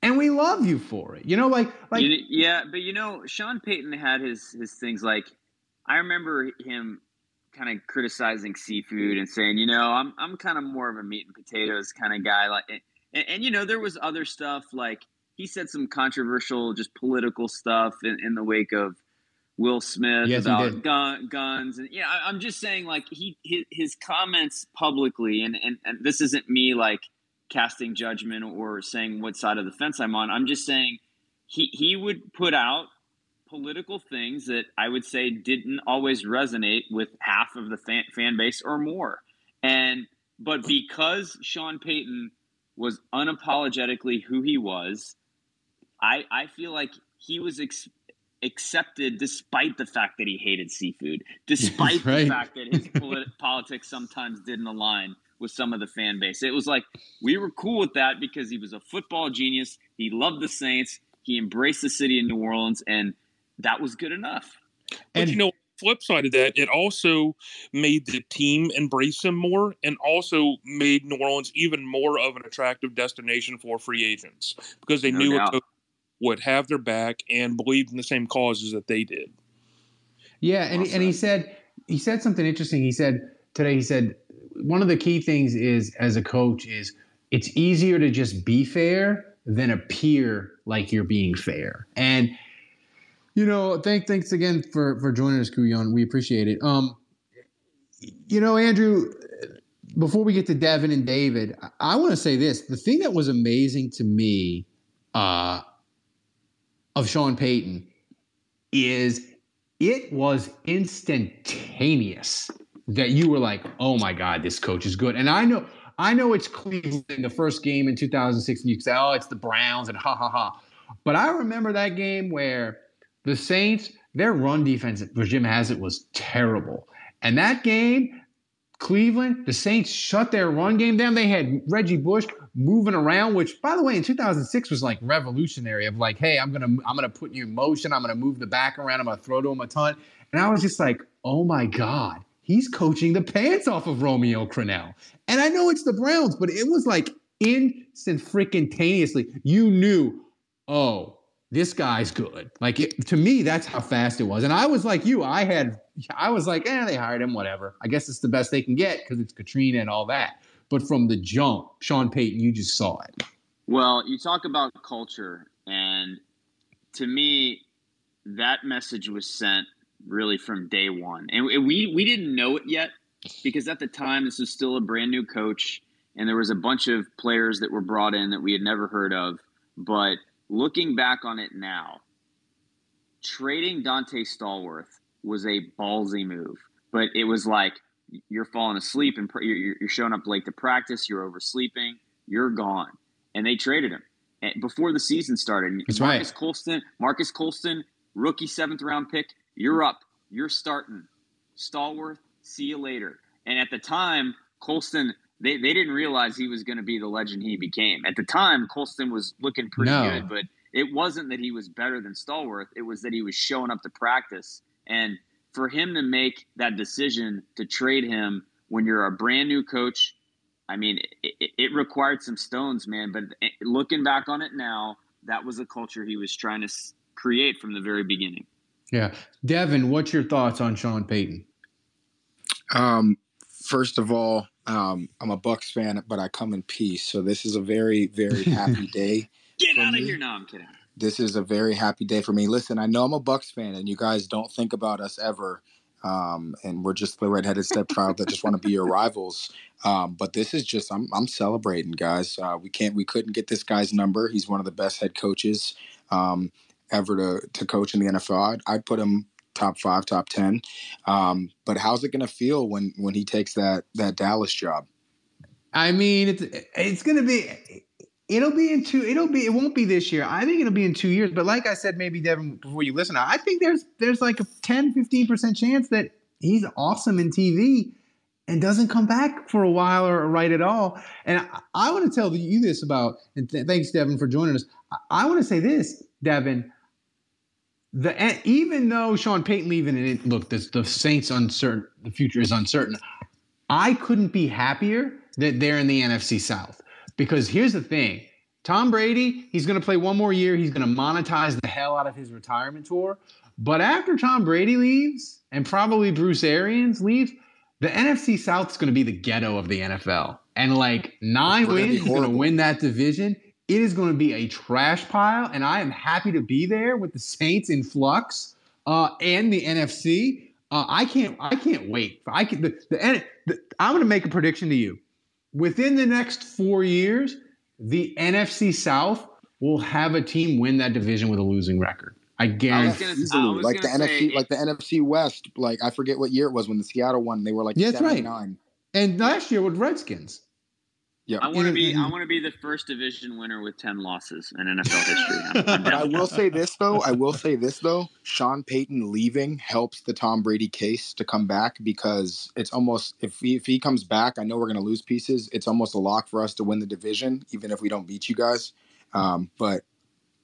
and we love you for it. You know, like like yeah, but you know, Sean Payton had his his things like I remember him kind of criticizing seafood and saying, you know, I'm I'm kind of more of a meat and potatoes kind of guy. Like, and, and, you know, there was other stuff like he said some controversial, just political stuff in, in the wake of Will Smith yes, about gun, guns, and yeah, I, am just saying like he his, his comments publicly, and, and and this isn't me like casting judgment or saying what side of the fence I'm on. I'm just saying he he would put out political things that I would say didn't always resonate with half of the fan, fan base or more, and but because Sean Payton was unapologetically who he was, I I feel like he was. Ex- accepted despite the fact that he hated seafood, despite right. the fact that his polit- politics sometimes didn't align with some of the fan base. It was like we were cool with that because he was a football genius. He loved the Saints. He embraced the city of New Orleans, and that was good enough. And you know, flip side of that, it also made the team embrace him more, and also made New Orleans even more of an attractive destination for free agents because they no knew doubt. a coach would have their back and believed in the same causes that they did. Yeah, and awesome. and he said he said something interesting. He said today he said one of the key things is as a coach is it's easier to just be fair than appear like you're being fair. And you know, thank thanks again for for joining us, Kuyon. We appreciate it. Um, you know, Andrew, before we get to Devin and David, I, I want to say this: the thing that was amazing to me uh, of Sean Payton is it was instantaneous that you were like, oh my God, this coach is good. And I know, I know it's Cleveland, the first game in 2006, and you say, oh, it's the Browns and ha ha ha. But I remember that game where the Saints, their run defense, where Jim Haslett, was terrible. And that game, Cleveland, the Saints shut their run game down. They had Reggie Bush moving around, which by the way, in 2006 was like revolutionary of like, hey, I'm gonna I'm gonna put you in motion, I'm gonna move the back around, I'm gonna throw to him a ton. And I was just like, oh my God, he's coaching the pants off of Romeo Crennel. And I know it's the Browns, but it was like instant freaking taneously. You knew, oh, this guy's good. Like it, to me, that's how fast it was. And I was like you, I had, I was like, eh, they hired him, whatever. I guess it's the best they can get because it's Katrina and all that. But from the jump, Sean Payton, you just saw it. Well, you talk about culture, and to me, that message was sent really from day one, and we we didn't know it yet because at the time this was still a brand new coach, and there was a bunch of players that were brought in that we had never heard of, but looking back on it now, trading Donté Stallworth was a ballsy move. But it was like you're falling asleep and you're, showing up late to practice, you're oversleeping, you're gone. And they traded him before the season started. That's Marques right. Colston, Marques Colston, rookie seventh round pick, you're up, you're starting. Stallworth, see you later. And at the time, Colston they, they didn't realize he was going to be the legend he became. At the time, Colston was looking pretty no. good, but it wasn't that he was better than Stallworth. It was that he was showing up to practice. And for him to make that decision to trade him when you're a brand new coach, I mean, it, it required some stones, man. But eh, looking back on it now, that was a culture he was trying to create from the very beginning. Yeah. Devin, what's your thoughts on Sean Payton? Um, first of all, um, I'm a Bucks fan, but I come in peace. So this is a very, very happy day. Get out of here! No, I'm kidding. This is a very happy day for me. Listen, I know I'm a Bucks fan, and you guys don't think about us ever. Um, and we're just the redheaded stepchild that just want to be your rivals. Um, but this is just I'm I'm celebrating, guys. Uh, we can't we couldn't get this guy's number. He's one of the best head coaches um, ever to to coach in the NFL. I'd, I'd put him top five, top ten. Um, but how's it going to feel when when he takes that that Dallas job? I mean, it's it's going to be. It'll be in two. It'll be. It won't be this year. I think it'll be in two years. But like I said, maybe Devin, before you listen, I think there's there's like a 10, 15 percent chance that he's awesome in TV and doesn't come back for a while or right at all. And I, I want to tell you this about. And th- thanks, Devin, for joining us. I, I want to say this, Devin. The even though Sean Payton leaving and it, look, this, the Saints uncertain. The future is uncertain. I couldn't be happier that they're in the NFC South. Because here's the thing Tom Brady, he's going to play one more year. He's going to monetize the hell out of his retirement tour. But after Tom Brady leaves and probably Bruce Arians leaves, the NFC South is going to be the ghetto of the NFL. And like nine wins, he's going to win that division. It is going to be a trash pile. And I am happy to be there with the Saints in flux uh, and the NFC. Uh, I can't. I can't wait. I can. The, the, the I'm going to make a prediction to you within the next four years, the NFC South will have a team win that division with a losing record. I guarantee. I easily, like the NFC, like the NFC West. Like I forget what year it was when the Seattle won. They were like yeah, that's right. And last year with Redskins. Yeah, I want to be. I want to be the first division winner with ten losses in NFL history. I'm, I'm but I will say this though. I will say this though. Sean Payton leaving helps the Tom Brady case to come back because it's almost if he, if he comes back, I know we're going to lose pieces. It's almost a lock for us to win the division, even if we don't beat you guys. Um, but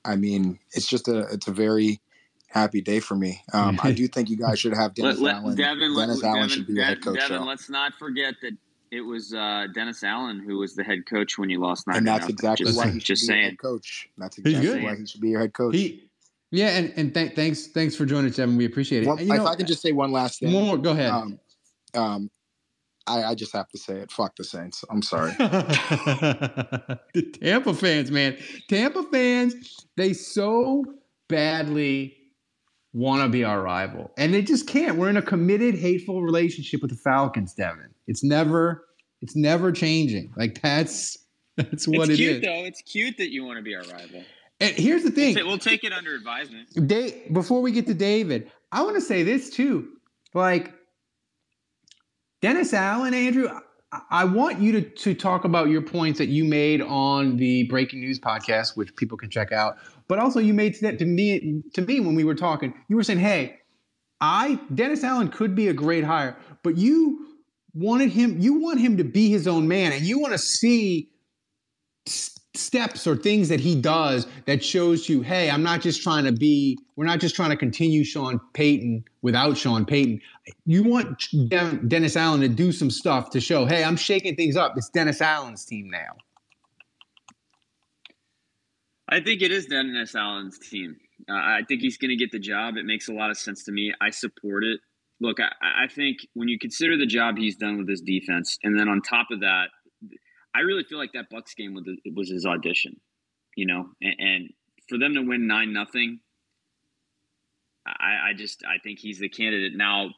I mean, it's just a it's a very happy day for me. Um, I do think you guys should have Dennis let, Allen. Devin, Dennis let, Allen Devin, should be your head coach. Devin, though. let's not forget that it was uh, Dennis Allen who was the head coach when you lost nine. and that's exactly just, why he should just be your saying. head coach. That's exactly good. why he should be your head coach. He, yeah, and and th- thanks thanks for joining us, Devin. We appreciate it. One- And, you if know, I can just say one last thing. one more, go ahead. Um, um, I, I just have to say it. Fuck the Saints. I'm sorry. the Tampa fans, man. Tampa fans, they so badly want to be our rival. And they just can't. We're in a committed, hateful relationship with the Falcons, Devin. It's never, it's never changing. Like that's that's what it's it cute is. though. It's cute that you want to be our rival. And here's the thing. We'll, take it under advisement. Day before we get to David, I want to say this too. Like Dennis Allen, Andrew, I, I want you to, to talk about your points that you made on the breaking news podcast, which people can check out. But also you made that to me to me when we were talking. You were saying, hey, I Dennis Allen could be a great hire, but you wanted him, you want him to be his own man, and you want to see steps or things that he does that shows you, hey, I'm not just trying to be, we're not just trying to continue Sean Payton without Sean Payton. You want Den- Dennis Allen to do some stuff to show, hey, I'm shaking things up. It's Dennis Allen's team now. I think it is Dennis Allen's team. Uh, I think he's going to get the job. It makes a lot of sense to me. I support it. Look, I, I think when you consider the job he's done with his defense, and then on top of that, I really feel like that Bucks game was, his audition. You know, and, and for them to win nine nothing, I, I just I think he's the candidate. Now,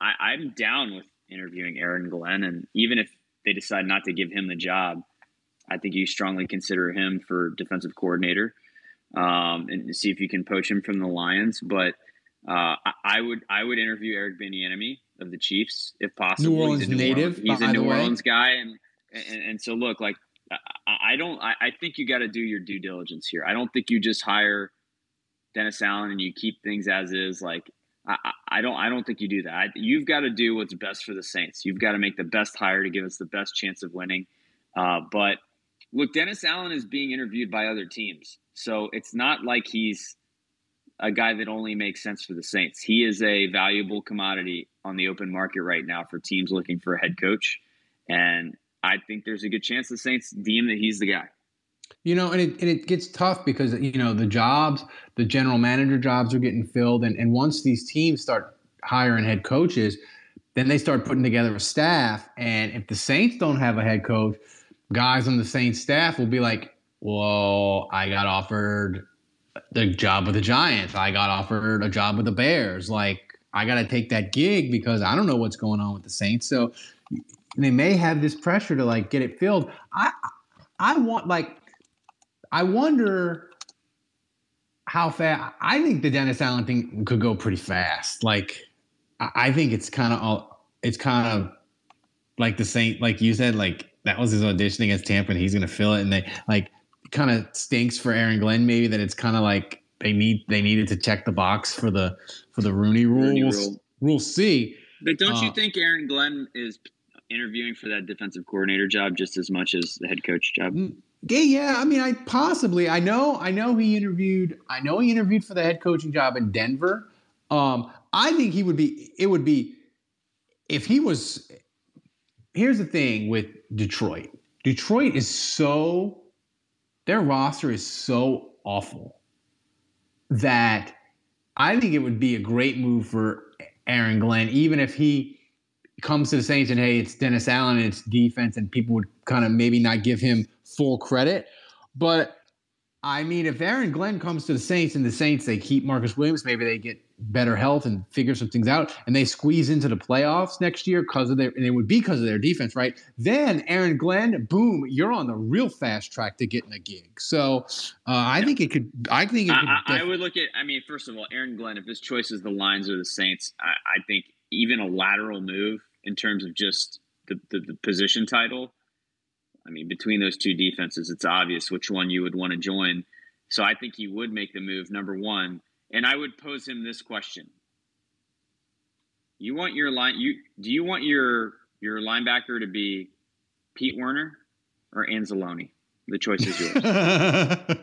I, I'm down with interviewing Aaron Glenn, and even if they decide not to give him the job, I think you strongly consider him for defensive coordinator, um, and see if you can poach him from the Lions. But uh, I, I would I would interview Eric Bieniemy of the Chiefs if possible. New Orleans he's a New native, Orleans, he's a New. Orleans guy, and and, and so look like I, I don't I, I think you got to do your due diligence here. I don't think you just hire Dennis Allen and you keep things as is. Like I, I I don't I don't think you do that. I, you've got to do what's best for the Saints. You've got to make the best hire to give us the best chance of winning. Uh, but look, Dennis Allen is being interviewed by other teams, so it's not like he's a guy that only makes sense for the Saints. He is a valuable commodity on the open market right now for teams looking for a head coach, and I think there's a good chance the Saints deem that he's the guy. You know, and it, and it gets tough because, you know, the jobs, the general manager jobs are getting filled. And, and once these teams start hiring head coaches, then they start putting together a staff. And if the Saints don't have a head coach, guys on the Saints staff will be like, well, I got offered the job with the Giants. I got offered a job with the Bears. Like, I got to take that gig because I don't know what's going on with the Saints. So they may have this pressure to like get it filled. I I want like I wonder how fast? I think the Dennis Allen thing could go pretty fast. Like, I think it's kind of all. It's kind of like the Saint, like you said, like that was his audition against Tampa, and he's gonna fill it. And they like kind of stinks for Aaron Glenn, maybe that it's kind of like they need they needed to check the box for the for the Rooney rule. Rooney We'll, rule. we'll see. But don't you Uh, think Aaron Glenn is interviewing for that defensive coordinator job just as much as the head coach job? Yeah, yeah. I mean, I possibly. I know. I know he interviewed. I know he interviewed for the head coaching job in Denver. Um, I think he would be. It would be if he was. Here's the thing with Detroit. Detroit is so. Their roster is so awful that I think it would be a great move for Aaron Glenn, even if he comes to the Saints and hey, it's Dennis Allen and it's defense, and people would kind of maybe not give him full credit. But I mean, if Aaron Glenn comes to the Saints and the Saints they keep Marcus Williams, maybe they get better health and figure some things out, and they squeeze into the playoffs next year because of their and it would be because of their defense, right? Then Aaron Glenn, boom, you're on the real fast track to getting a gig. So uh, I think it could. I think it could. I, I, I would look at. I mean, first of all, Aaron Glenn. If his choice is the Lions or the Saints, I, I think even a lateral move in terms of just the, the, the position title. I mean, between those two defenses, it's obvious which one you would want to join. So I think he would make the move. Number one, and I would pose him this question: You want your line? You do you want your your linebacker to be Pete Werner or Anzalone? The choice is yours.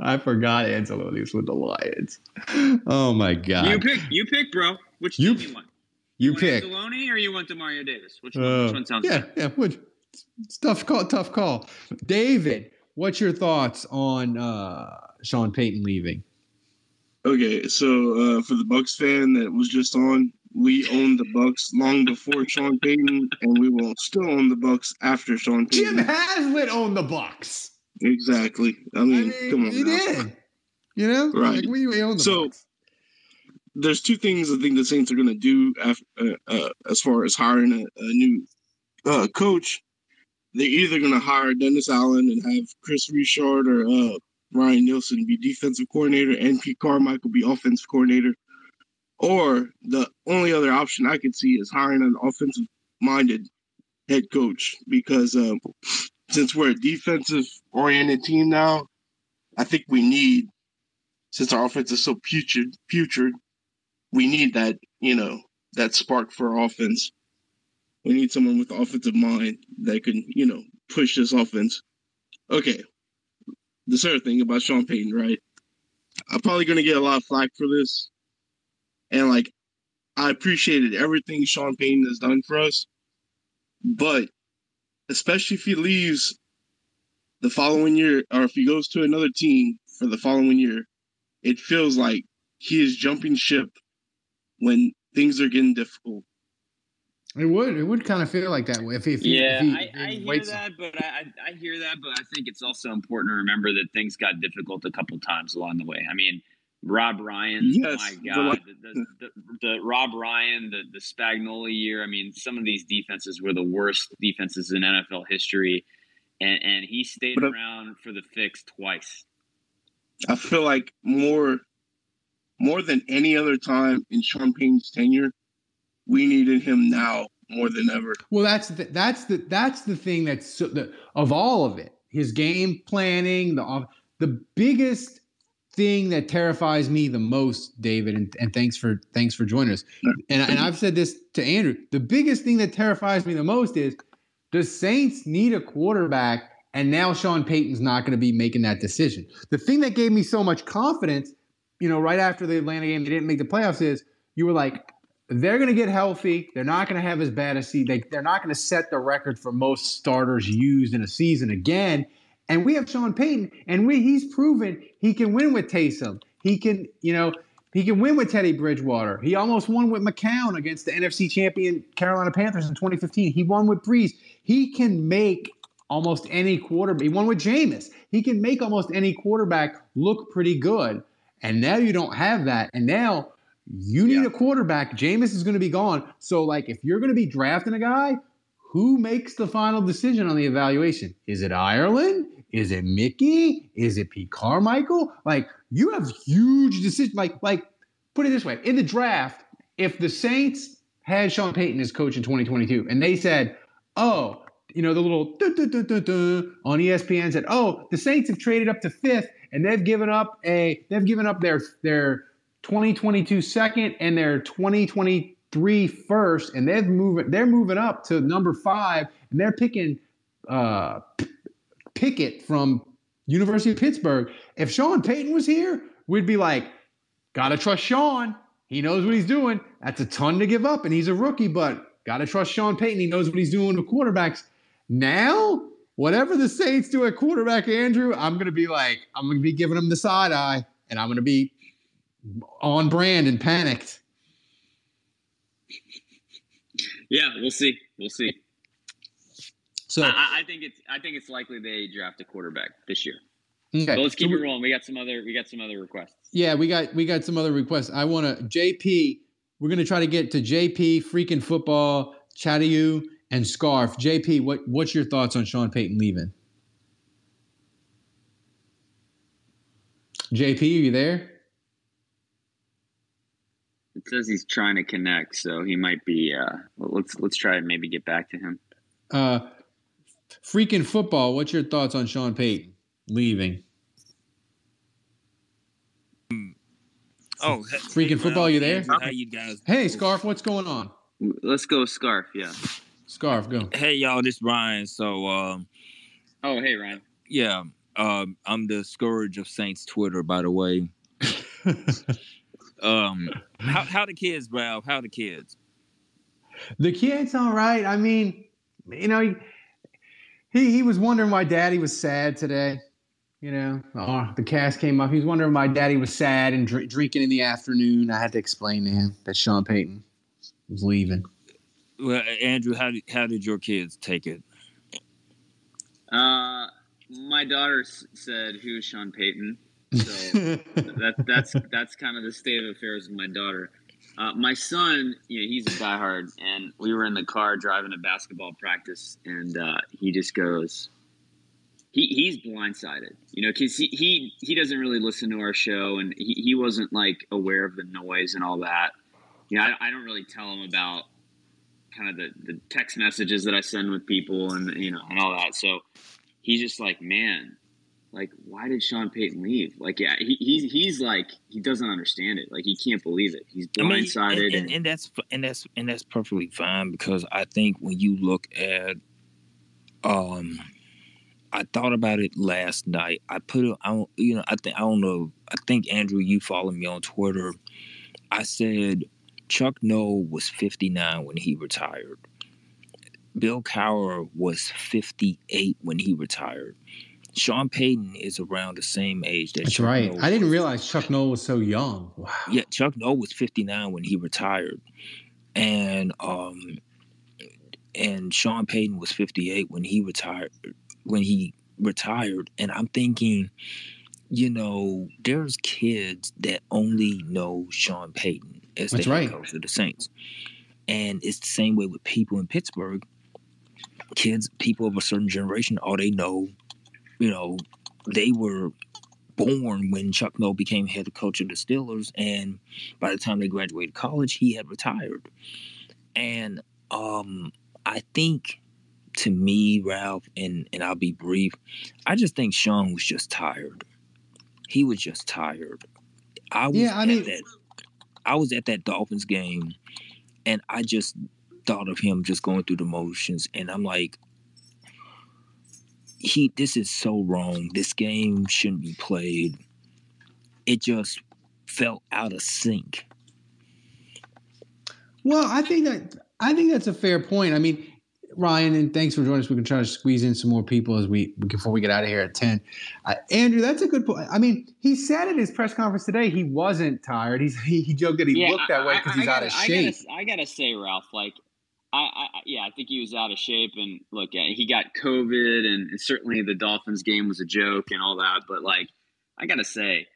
I forgot Anzalone was with the Lions. Oh my god! You pick. You pick, bro. Which You team you want? You want pick. Anzalone or you want Demario Davis? Which one? Uh, which one sounds yeah, good? yeah. Which, it's tough call. Tough call. David, what's your thoughts on uh, Sean Payton leaving? Okay, so uh, for the Bucks fan that was just on, we owned the Bucks long before Sean Payton, and we will still own the Bucks after Sean Payton. Jim Haslett owned the Bucks. Exactly. I mean, come on. He now. did. You know, Right. Like, we, we own the So- Bucks. There's two things I think the Saints are going to do af- uh, uh, as far as hiring a, a new uh, coach. They're either going to hire Dennis Allen and have Kris Richard or uh, Ryan Nielsen be defensive coordinator and Pete Carmichael be offensive coordinator. Or the only other option I could see is hiring an offensive minded head coach because um, since we're a defensive oriented team now, I think we need, since our offense is so putrid, putrid, we need that, you know, that spark for offense. We need someone with offensive mind that can, you know, push this offense. Okay. The third thing about Sean Payton, right? I'm probably going to get a lot of flack for this. And, like, I appreciated everything Sean Payton has done for us. But especially if he leaves the following year or if he goes to another team for the following year, it feels like he is jumping ship when things are getting difficult. It would. It would kind of feel like that if, if he, Yeah, if he, I, I hear that, but I, I I hear that, but I think it's also important to remember that things got difficult a couple times along the way. I mean, Rob Ryan, Yes, my the God, the, the, the, the Rob Ryan, the the Spagnuolo year. I mean, some of these defenses were the worst defenses in NFL history, and and he stayed But, uh, around for the fix twice. I feel like more more than any other time in Sean Payton's tenure, we needed him now more than ever. Well, that's the, that's the that's the thing that's so, the, of all of it. His game planning, the off- the biggest thing that terrifies me the most, David, and, and thanks for thanks for joining us. And, and I've said this to Andrew. The biggest thing that terrifies me the most is the Saints need a quarterback, and now Sean Payton's not going to be making that decision. The thing that gave me so much confidence, you know, right after the Atlanta game, they didn't make the playoffs. Is you were like, they're going to get healthy. They're not going to have as bad a season. They, they're not going to set the record for most starters used in a season again. And we have Sean Payton, and we, he's proven he can win with Taysom. He can, you know, he can win with Teddy Bridgewater. He almost won with McCown against the NFC champion Carolina Panthers in 2015. He won with Brees. He can make almost any quarterback. He won with Jameis. He can make almost any quarterback look pretty good. And now you don't have that. And now you need a quarterback. Jameis is going to be gone. So, like, if you're going to be drafting a guy, who makes the final decision on the evaluation? Is it Ireland? Is it Mickey? Is it Pete Carmichael? Like, you have huge decisions. Like, like put it this way: in the draft, if the Saints had Sean Payton as coach in 2022, and they said, "Oh, you know, the little duh, duh, duh, on ESPN said, "Oh, the Saints have traded up to fifth, and they've given up a they've given up their their 2022 second and their 2023 first, and they've moving they're moving up to number five, and they're picking uh, Pickett from University of Pittsburgh. If Sean Payton was here, we'd be like, gotta trust Sean. He knows what he's doing. That's a ton to give up, and he's a rookie, but gotta trust Sean Payton. He knows what he's doing with quarterbacks. Now, whatever the Saints do at quarterback, Andrew, I'm gonna be like, I'm gonna be giving him the side eye, and I'm gonna be on brand and panicked. Yeah, we'll see. We'll see. So I, I think it's I think it's likely they draft a quarterback this year. Okay. But let's keep So it rolling. We got some other we got some other requests. Yeah, we got we got some other requests. I want to JP. We're gonna try to get to JP, freaking football, Chatayu, and Scarf. JP, what what's your thoughts on Sean Payton leaving? JP, are you there? It says he's trying to connect, so he might be. Uh, well, let's let's try and maybe get back to him. Uh, freaking football. What's your thoughts on Sean Payton leaving? Oh, Freaking hey, football, Ralph, you there? Andrew, How you guys? Hey, Scarf, what's going on? Let's go scarf. Yeah. Scarf, go. Hey y'all, this Ryan. So um, Oh, hey Ryan. yeah, um, I'm the scourge of Saints Twitter, by the way. um, how how the kids, Ralph? How the kids? The kid's all right. I mean, you know, he he, he was wondering why Daddy was sad today. You know, oh, the cast came up. He was wondering why Daddy was sad and dr- drinking in the afternoon. I had to explain to him that Sean Payton was leaving. Well, Andrew, how did how did your kids take it? Uh, my daughter s- said, "Who's Sean Payton?" So that that's that's kind of the state of affairs with my daughter. Uh, my son, you know, he's a diehard, and we were in the car driving to basketball practice, and uh, he just goes, he he's blindsided, you know, because he, he he doesn't really listen to our show, and he, he wasn't like aware of the noise and all that. You know, I, I don't really tell him about kind of the, the text messages that I send with people and you know and all that. So he's just like, man, like why did Sean Payton leave? Like, yeah, he, he's he's like he doesn't understand it. Like he can't believe it. He's I mean, blindsided. and, and, and that's and that's and that's perfectly fine because I think when you look at, um, I thought about it last night. I put it, I you know, I think I don't know. I think Andrew, you follow me on Twitter. I said Chuck Noll was 59 when he retired. Bill Cowher was 58 when he retired. Sean Payton is around the same age that That's Chuck right. Noll I didn't realize Chuck Noll was so young. Wow. Yeah, Chuck Noll was 59 when he retired. And um and Sean Payton was 58 when he retired when he retired and I'm thinking you know there's kids that only know Sean Payton as That's the right. coach of the Saints. And it's the same way with people in Pittsburgh. Kids, people of a certain generation, all they know, you know, they were born when Chuck Noll became head coach of the Steelers, and by the time they graduated college, he had retired. And um, I think, to me, Ralph, and and I'll be brief, I just think Sean was just tired. He was just tired. I was Yeah, I at mean- that. I was at that Dolphins game, and I just thought of him just going through the motions, and I'm like, he this is so wrong. This game shouldn't be played. It just felt out of sync. Well, I think that I think that's a fair point. I mean, Ryan, and thanks for joining us. We can try to squeeze in some more people as we before we get out of here at ten. Uh, Andrew, that's a good point. I mean, he said at his press conference today he wasn't tired. He's he, he joked that he looked that way because he's out of I shape. gotta, I gotta say, Ralph, like, I, I, yeah, I think he was out of shape, and look, he got COVID, and, and certainly the Dolphins game was a joke and all that. But like, I gotta say,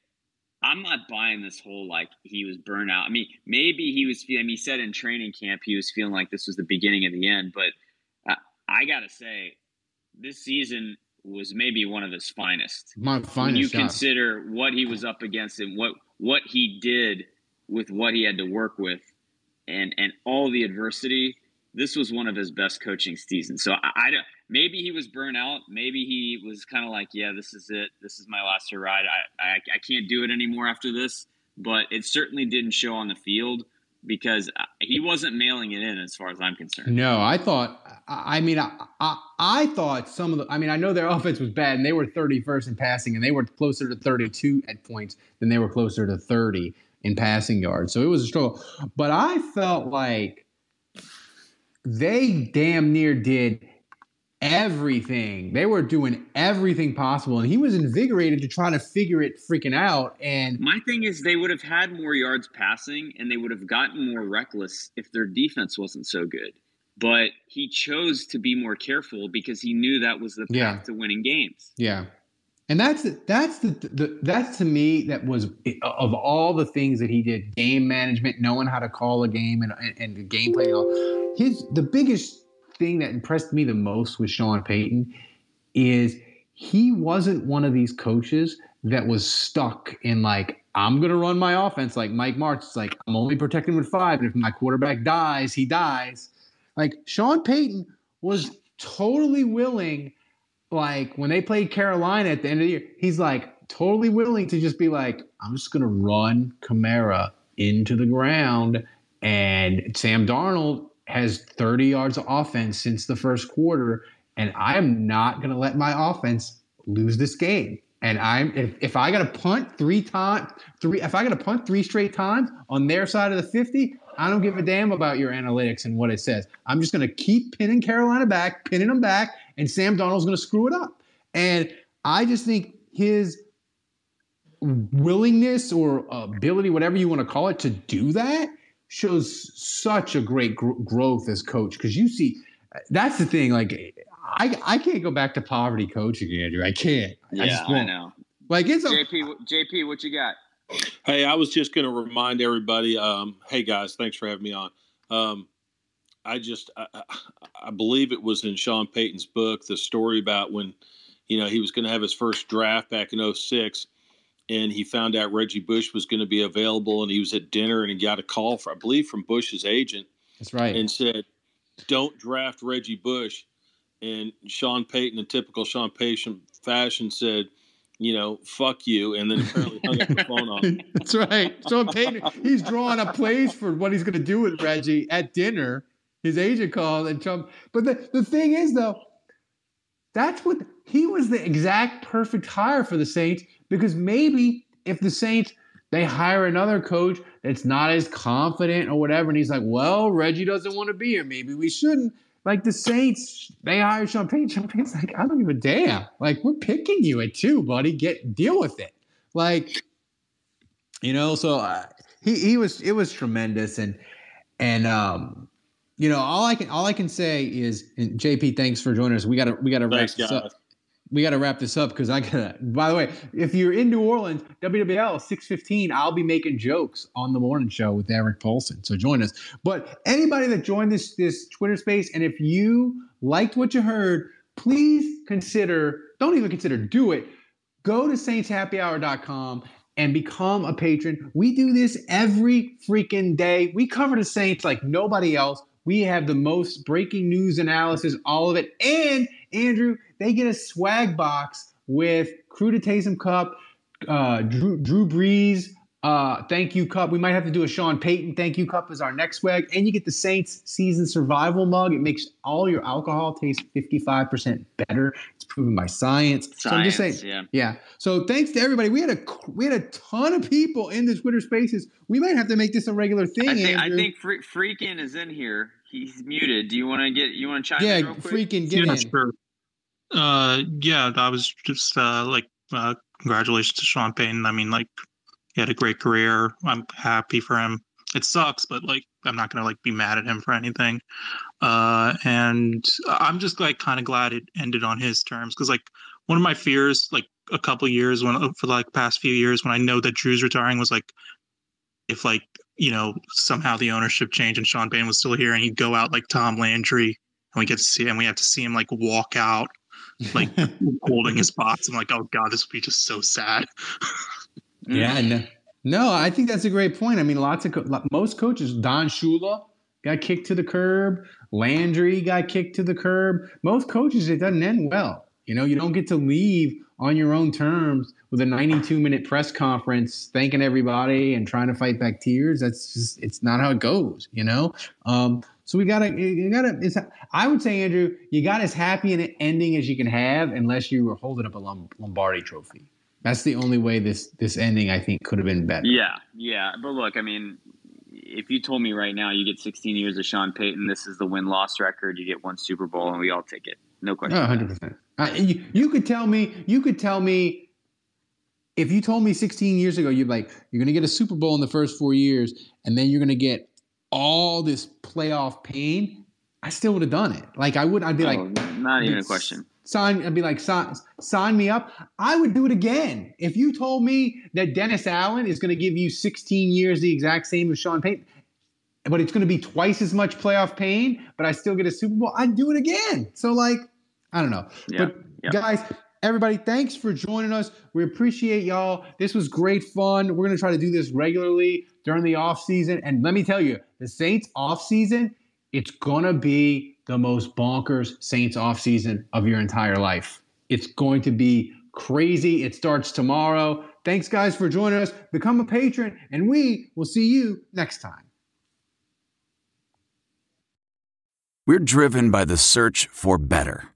I'm not buying this whole like he was burnt out. I mean, maybe he was feeling. He said in training camp he was feeling like this was the beginning of the end, but uh, I gotta say, this season was maybe one of his finest. My when finest you shot. consider what he was up against and what what he did with what he had to work with, and and all the adversity, this was one of his best coaching seasons. So I, I. Maybe he was burnt out. Maybe he was kind of like, yeah, this is it. This is my last ride. I, I I can't do it anymore after this. But it certainly didn't show on the field because uh, he wasn't mailing it in, as far as I'm concerned. No, I thought. I I mean, I, I I thought some of the. I mean, I know their offense was bad, and they were 31st in passing, and they were closer to 32 at points than they were closer to 30 in passing yards. So it was a struggle. But I felt like they damn near did everything. They were doing everything possible, and he was invigorated to try to figure it freaking out. And My thing is, they would have had more yards passing and they would have gotten more reckless if their defense wasn't so good. But he chose to be more careful because he knew that was the path Yeah. to winning games. Yeah. And that's that's the, the that's to me that was of all the things that he did game management knowing how to call a game and and, and the gameplay and all, his the biggest thing that impressed me the most with Sean Payton is he wasn't one of these coaches that was stuck in like I'm gonna run my offense like Mike Martz. It's like I'm only protecting with five, and if my quarterback dies, he dies. Like Sean Payton was totally willing like when they played Carolina at the end of the year, he's like totally willing to just be like, I'm just gonna run Kamara into the ground. And Sam Darnold has 30 yards of offense since the first quarter, and I'm not gonna let my offense lose this game. And I'm if, if I gotta punt three times, three if I gotta punt three straight times on their side of the 50, I don't give a damn about your analytics and what it says. I'm just gonna keep pinning Carolina back, pinning them back, and Sam Darnold's gonna screw it up. And I just think his willingness or ability, whatever you want to call it, to do that shows such a great gr- growth as coach. Because you see, that's the thing. Like, I I can't go back to poverty coaching, Andrew. I can't. I Yeah, just I, won't. know. Like it's a JP, JP, what you got? Hey, I was just going to remind everybody. Um, hey guys, thanks for having me on. Um, I just, I, I- I believe it was in Sean Payton's book, the story about when, you know, he was going to have his first draft back in 06 and he found out Reggie Bush was going to be available and he was at dinner and he got a call for, I believe, from Bush's agent That's right. and said, "Don't draft Reggie Bush." And Sean Payton, in typical Sean Payton fashion, said, "You know, fuck you," and then apparently hung up the phone on. That's right. Sean Payton, he's drawing up plays for what he's going to do with Reggie at dinner. His agent called and Trump. But the, the thing is, though, that's what he was the exact perfect hire for the Saints because maybe if the Saints they hire another coach that's not as confident or whatever, and he's like, well, Reggie doesn't want to be here. Maybe we shouldn't. Like the Saints, they hire Sean Payton. Sean Payton's like, I don't give a damn. Like we're picking you at two, buddy. Get deal with it. Like you know so uh, he he was it was tremendous and and um you know all i can all i can say is and jp thanks for joining us we gotta we gotta wrap this up we gotta wrap this up because i gotta by the way if you're in new orleans wwl 615 i'll be making jokes on the morning show with eric Paulsen. so join us but anybody that joined this this twitter space and if you liked what you heard please consider don't even consider do it go to saintshappyhour.com and become a patron. We do this every freaking day. We cover the Saints like nobody else. We have the most breaking news analysis, all of it. And Andrew, they get a swag box with Crew to Taysom Cup, uh, Drew, Drew Brees, uh, thank you cup. We might have to do a Sean Payton thank you cup as our next swag. And you get the Saints season survival mug. It makes all your alcohol taste 55% better. It's proven by science. so I'm just saying, Science, yeah. So thanks to everybody. We had a we had a ton of people in the Twitter Spaces. We might have to make this a regular thing. I think, I think is in here. He's muted. Do you want to get? You want to chime yeah, in real quick? freaking get yeah, in. sure. Uh, yeah, I was just uh, like, uh, congratulations to Sean Payton. I mean, like, he had a great career. I'm happy for him. It sucks, but like, I'm not gonna like be mad at him for anything. Uh, and I'm just like kind of glad it ended on his terms because like one of my fears, like a couple years when for like past few years when I know that Drew's retiring was like, if like you know somehow the ownership changed and Sean Payton was still here and he'd go out like Tom Landry and we get to see and we have to see him like walk out like holding his box. I'm like, oh god, this would be just so sad. Yeah, no, no, I think that's a great point. I mean, lots of co- most coaches, Don Shula got kicked to the curb, Landry got kicked to the curb. Most coaches, it doesn't end well. You know, you don't get to leave on your own terms with a 92 minute press conference thanking everybody and trying to fight back tears. That's just it's not how it goes. You know. Um, so we gotta, you gotta. It's. I would say, Andrew, you got as happy an ending as you can have, unless you were holding up a Lombardi Trophy. That's the only way this this ending I think could have been better. Yeah, yeah. But look, I mean, if you told me right now you get 16 years of Sean Payton, this is the win loss record, you get one Super Bowl, and we all take it. No question. 100. percent you, you could tell me. You could tell me. If you told me 16 years ago, you'd like you're going to get a Super Bowl in the first four years, and then you're going to get all this playoff pain. I still would have done it. Like I would. I'd be Oh, like, not even a question. sign I'd be like sign, sign me up. I would do it again. If you told me that Dennis Allen is going to give you 16 years the exact same as Sean Payton, but it's going to be twice as much playoff pain, but I still get a Super Bowl, I'd do it again. So like, I don't know. Yeah, But yeah. guys, everybody, thanks for joining us. We appreciate y'all. This was great fun. We're going to try to do this regularly during the off season. And let me tell you, the Saints off season, it's going to be the most bonkers Saints off season of your entire life. It's going to be crazy. It starts tomorrow. Thanks, guys, for joining us. Become a patron, and we will see you next time. We're driven by the search for better.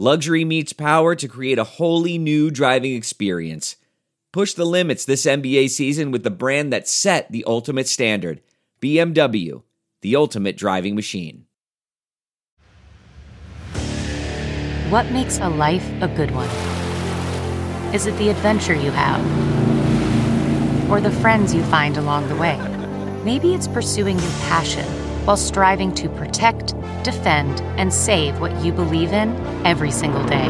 Luxury meets power to create a wholly new driving experience. Push the limits this NBA season with the brand that set the ultimate standard BMW, the ultimate driving machine. What makes a life a good one? Is it the adventure you have? Or the friends you find along the way? Maybe it's pursuing your passion while striving to protect, defend, and save what you believe in every single day.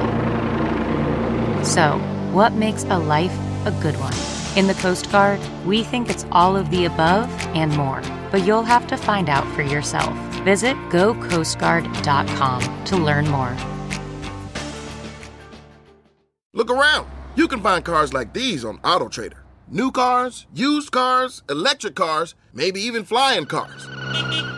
So, what makes a life a good one? In the Coast Guard, we think it's all of the above and more, but you'll have to find out for yourself. Visit gocoastguard.com to learn more. Look around. You can find cars like these on AutoTrader. New cars, used cars, electric cars, maybe even flying cars.